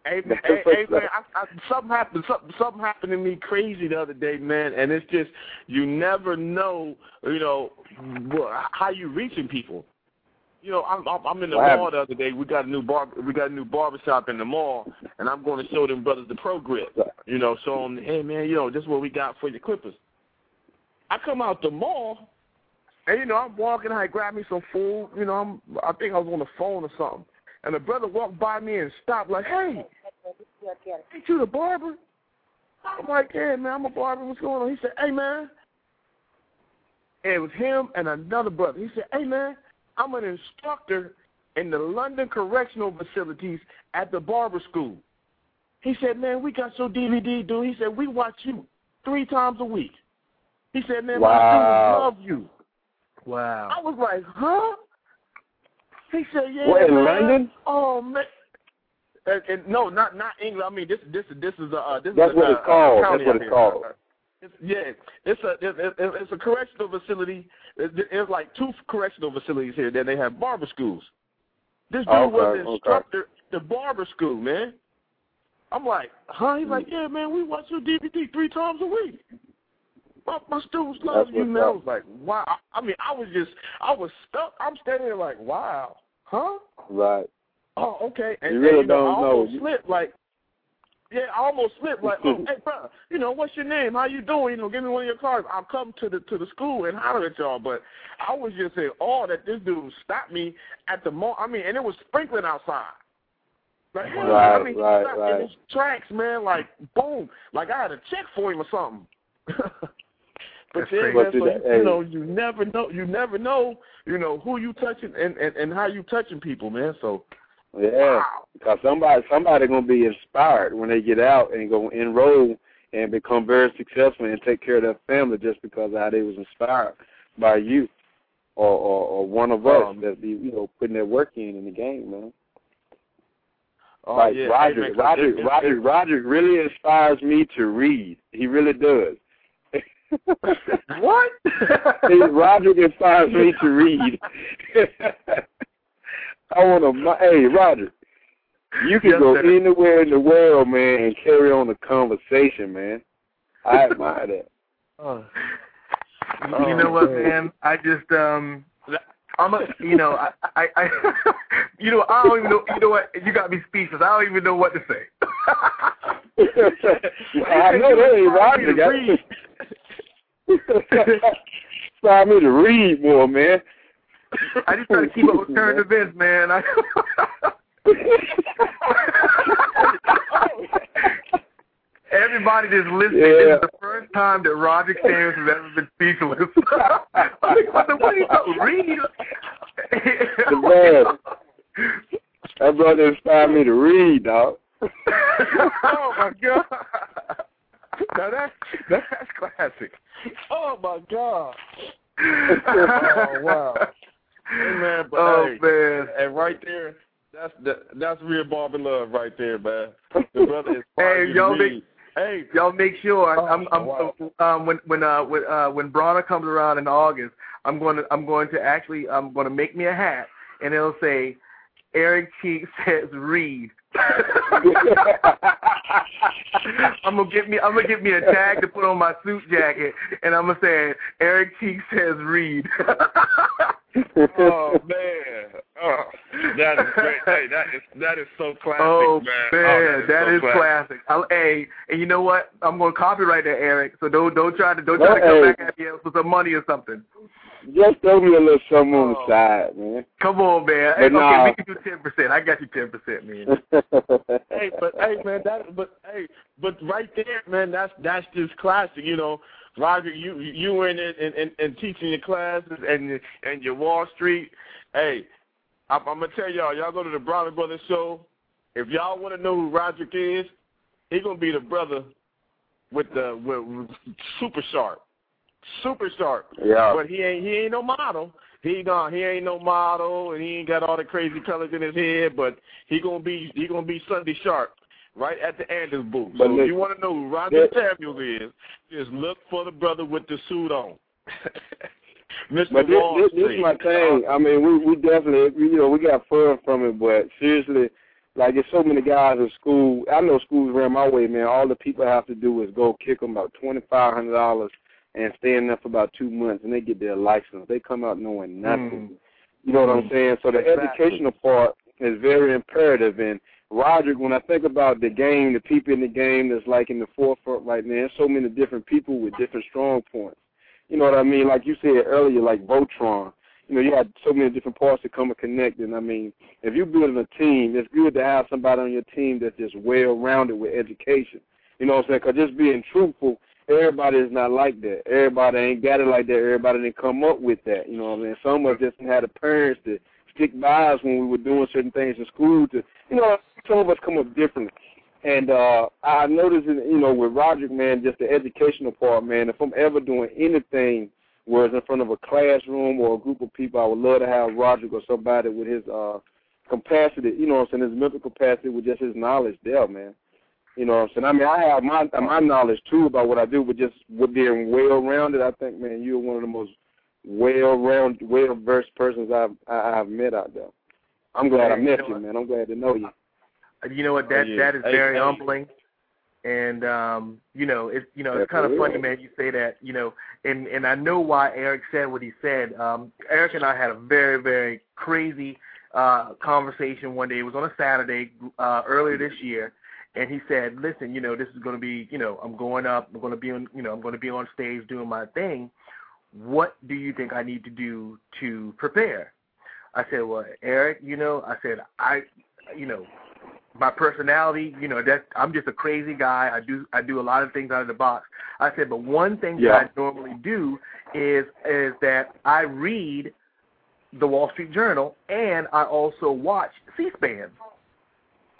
Hey, hey, hey, hey man, I, I, something happened. Something, something happened to me crazy the other day, man. And it's just you never know, you know, how you reaching people. You know, I'm I'm, I'm in the What mall the other day. We got a new bar. We got a new barber shop in the mall, and I'm going to show them brothers the pro grip. You know, show them, hey man, you know, this is what we got for your clippers. I come out the mall, and you know, I'm walking. I grab me some food. You know, I'm I think I was on the phone or something. And the brother walked by me and stopped like, "Hey, ain't you the barber?" I'm like, "Yeah, man, I'm a barber. What's going on?" He said, "Hey, man." And it was him and another brother. He said, "Hey, man, I'm an instructor in the London Correctional Facilities at the barber school." He said, "Man, we got your DVD, dude." He said, "We watch you three times a week." He said, "Man, Wow. my students love you." Wow. I was like, huh? He said, yeah. What, in man. London? Oh man. And, and no, not not England. I mean, this this this is a uh, this That's is a, what it's uh, called. county That's what it's here. called. It's, yeah, it's a it, it, it's a correctional facility. It, it's like two correctional facilities here. Then they have barber schools. This dude Okay, was okay. instructor the barber school, man. I'm like, huh? He's like, yeah, man, we watch your DVD three times a week. My, my students love That's you, what's man. I was like, wow. I, I mean, I was just, I was stuck. I'm standing there like, wow, huh? Right. Oh, okay. And, You really and, you know, don't I know. almost You- slipped like, yeah, I almost slipped like, oh, hey, bro, you know, what's your name? How you doing? You know, give me one of your cards. I'll come to the to the school and holler at y'all. But I was just saying, oh, that this dude stopped me at the mall. I mean, and it was sprinkling outside. Like, hey, I Right, he right, stopped right. in his tracks, man. Like, boom, like I had a check for him or something. but That's yeah, crazy. man, so you- you, know, you never know, you never know, you know, who you touching and and, and how you touching people, man. So, Yeah. wow. Somebody somebody gonna be inspired when they get out and go enroll and become very successful and take care of their family just because of how they was inspired by you or or, or one of us Um, that be you know putting their work in in the game, man. Oh, like yeah. Roger, Hey, man, 'cause Roger, it- it- Roger, Roger really inspires me to read. He really does. What? See, Roger inspires me to read. I want to, hey, Roger, you can Yes, go sir. anywhere in the world, man, and carry on the conversation, man. I admire that. Oh. you know what, man? I just um, I'm a, you know, I, I, I you know, I don't even know. You know what? You got me speechless. I don't even know what to say. I know that ain't Roger. Inspire me to read more, man. I just try to keep up with current events, man. I, Everybody that's listening, this is the first time that Roger Cairns has ever been speechless. Like, what the what are you talking? Read. the man. That brother inspired me to read, dog. oh my god. Now that's that's classic. Oh my god. Oh, wow. Hey man, but oh hey, man. and right there, that's the that's real Barbie love right there, man. The brother is Hey, you yo, to read. Hey, Y'all make sure Oh, I'm, I'm wow. um when when uh when uh when Bronner comes around in August, I'm going to I'm going to actually I'm going to make me a hat and it'll say Eric Cheek says read. I'm gonna get me I'm gonna get me a tag to put on my suit jacket and I'm gonna say Eric Cheek says read. oh man, oh, that is great. Hey, that is that is so classic, Oh man. man, oh, that so is classic. I'll, hey, and you know what? I'm gonna copyright that, Eric. So don't don't try to don't try to come Hey. back at me for some money or something. Just throw me a little something on Oh. the side, man. Come on, man. Hey, nah. okay, we can do ten percent. I got you ten percent, man. hey, but hey, man, that but hey, but right there, man, that's that's just classic. You know, Roger, you you were in it and, and, and teaching your classes and and your Wall Street. Hey, I'm, I'm gonna tell y'all, y'all go to the Bronner Brothers show. If y'all want to know who Roger is, he gonna be the brother with the with, with super sharp, super sharp. yeah. But he ain't he ain't no model. He gone he ain't no model and he ain't got all the crazy colors in his head, but he gonna be he gonna be Sunday sharp right at the Andis booth. But so if you want to know who Roger Samuels is, just look for the brother with the suit on. Mr. But this, this, this is my thing. I mean, we we definitely, you know, we got fun from it, but seriously, like there's so many guys in school. I know schools ran my way, man. All the people have to do is go kick them about twenty five hundred dollars and stay in there for about two months, and they get their license. They come out knowing nothing. Hmm. You know what I'm saying? So the Exactly. educational part is very imperative. And Roger, when I think about the game, the people in the game that's like in the forefront right now, there's so many different people with different strong points. You know what I mean? Like you said earlier, like Voltron. you know, you had so many different parts to come and connect. And I mean, if you're building a team, it's good to have somebody on your team that's just well rounded with education. You know what I'm saying? Because just being truthful, everybody is not like that. Everybody ain't got it like that. Everybody didn't come up with that. You know what I mean? Some of us just had the parents to stick by us when we were doing certain things in school. To you know, some of us come up differently. And uh I noticed, you know, with Roderick, man, just the educational part, man. If I'm ever doing anything whereas in front of a classroom or a group of people, I would love to have Roderick or somebody with his uh capacity, you know what I'm saying, his mental capacity with just his knowledge there, man. You know what I'm saying? I mean, I have my my knowledge too about what I do, but just with being well rounded, I think, man, you're one of the most well rounded, well versed persons I've I've met out there. I'm glad I met you, man. I'm glad to know you. You know what? That Oh, yeah. that is Hey, very hey. humbling, and um, you know, it's you know, it's kind of funny, man. You say that, you know, and and I know why Eric said what he said. Um, Eric and I had a very very crazy uh conversation one day. It was on a Saturday uh earlier this year, and he said, "Listen, you know, this is going to be, you know, I'm going up. I'm going to be on, you know, I'm going to be on stage doing my thing. What do you think I need to do to prepare?" I said, "Well, Eric, you know, I said I, you know, my personality, you know, that I'm just a crazy guy. I do I do a lot of things out of the box. I said, but one thing Yeah. that I normally do is is that I read the Wall Street Journal and I also watch C-SPAN.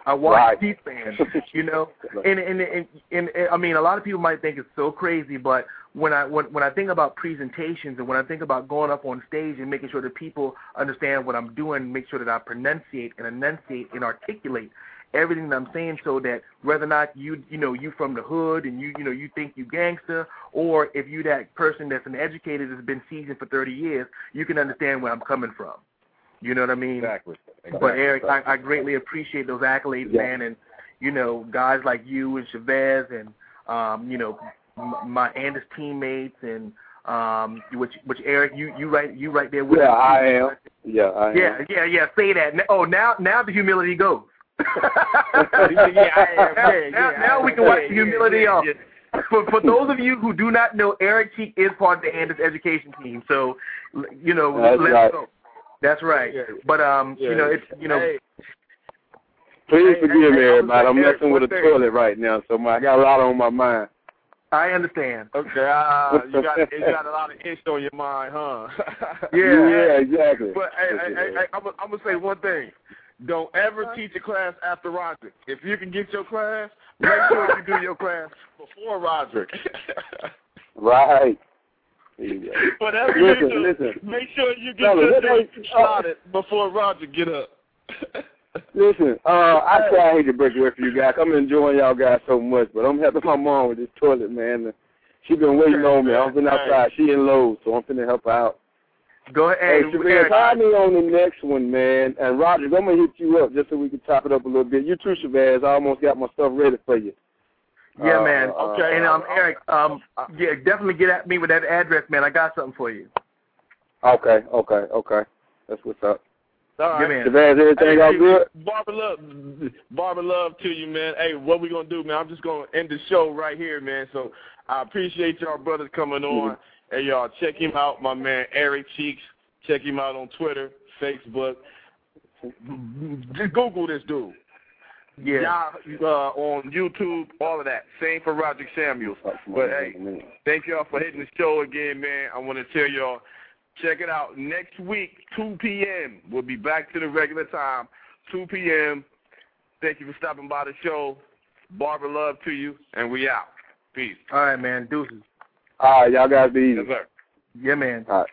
I watch Right. C-SPAN, you know, and and, and and and I mean, a lot of people might think it's so crazy, but when I when when I think about presentations and when I think about going up on stage and making sure that people understand what I'm doing, make sure that I pronunciate and enunciate and articulate everything that I'm saying, so that whether or not you you know you from the hood and you you know you think you gangster, or if you that person that's an educated that's been seasoned for 30 years, you can understand where I'm coming from. You know what I mean? Exactly. But Eric, I, I greatly appreciate those accolades, Yeah. man, and you know guys like you and Chavez and um, you know m- my Andis teammates and um, which which Eric, you you right you right there with Yeah, us. I am. Yeah, I am. Yeah, yeah, yeah. Say that. Oh, now now the humility goes. yeah, I am. Yeah, now, yeah, now, now we can watch the humility yeah, off. yeah. For for those of you who do not know, Eric Cheek is part of the Andis education team. So, you know, That's let's right. go. That's right. Yeah. But um, you know, it's you know, Hey, Please Hey, forgive hey, me, everybody. I'm I'm messing with a the thing. toilet right now, so my, I got a lot on my mind. I understand. okay, uh, you got you got a lot of itch on your mind, huh? Yeah. yeah, exactly. But hey, hey, hey, hey, I'm, gonna- I'm gonna say one thing. Don't ever teach a class after Roderick. If you can get your class, make sure you do your class before Roderick. Right. There you go. Whatever you Listen, do, listen. make sure you get Fellas, your let joint me- started before Roger get up. Listen, uh, I try I hate to break away from you guys. I'm enjoying y'all guys so much, but I'm helping my mom with this toilet, man. She been waiting on me. I'm been outside. She in Lowe's, so I'm finna help her out. Go ahead. Shavez, Eric, hire me on the next one, man. And Roger, I'm gonna hit you up just so we can top it up a little bit. You too, Shabazz. I almost got my stuff ready for you. Yeah, Uh, man. uh, okay. And um, Eric, um, yeah, definitely get at me with that address, man. I got something for you. Okay, okay, okay. That's what's up. All right. Yeah, man. Shabazz, everything Hey, all good? barber love, Barbara love to you, man. Hey, what we gonna do, man? I'm just gonna end the show right here, man. So I appreciate y'all brothers coming on. Hey, y'all check him out, my man Eric Cheeks. Check him out on Twitter, Facebook. Just Google this dude. Yeah. Y'all, uh, on YouTube, all of that. Same for Roger Samuels. But hey, thank y'all for hitting the show again, man. I want to tell y'all, check it out. Next week, 2 p.m. We'll be back to the regular time, 2 p.m. Thank you for stopping by the show. barber, love to you, and we out. Peace. All right, man. Deuces. All right, y'all guys be easy. Yes, sir. Yeah, man. All right.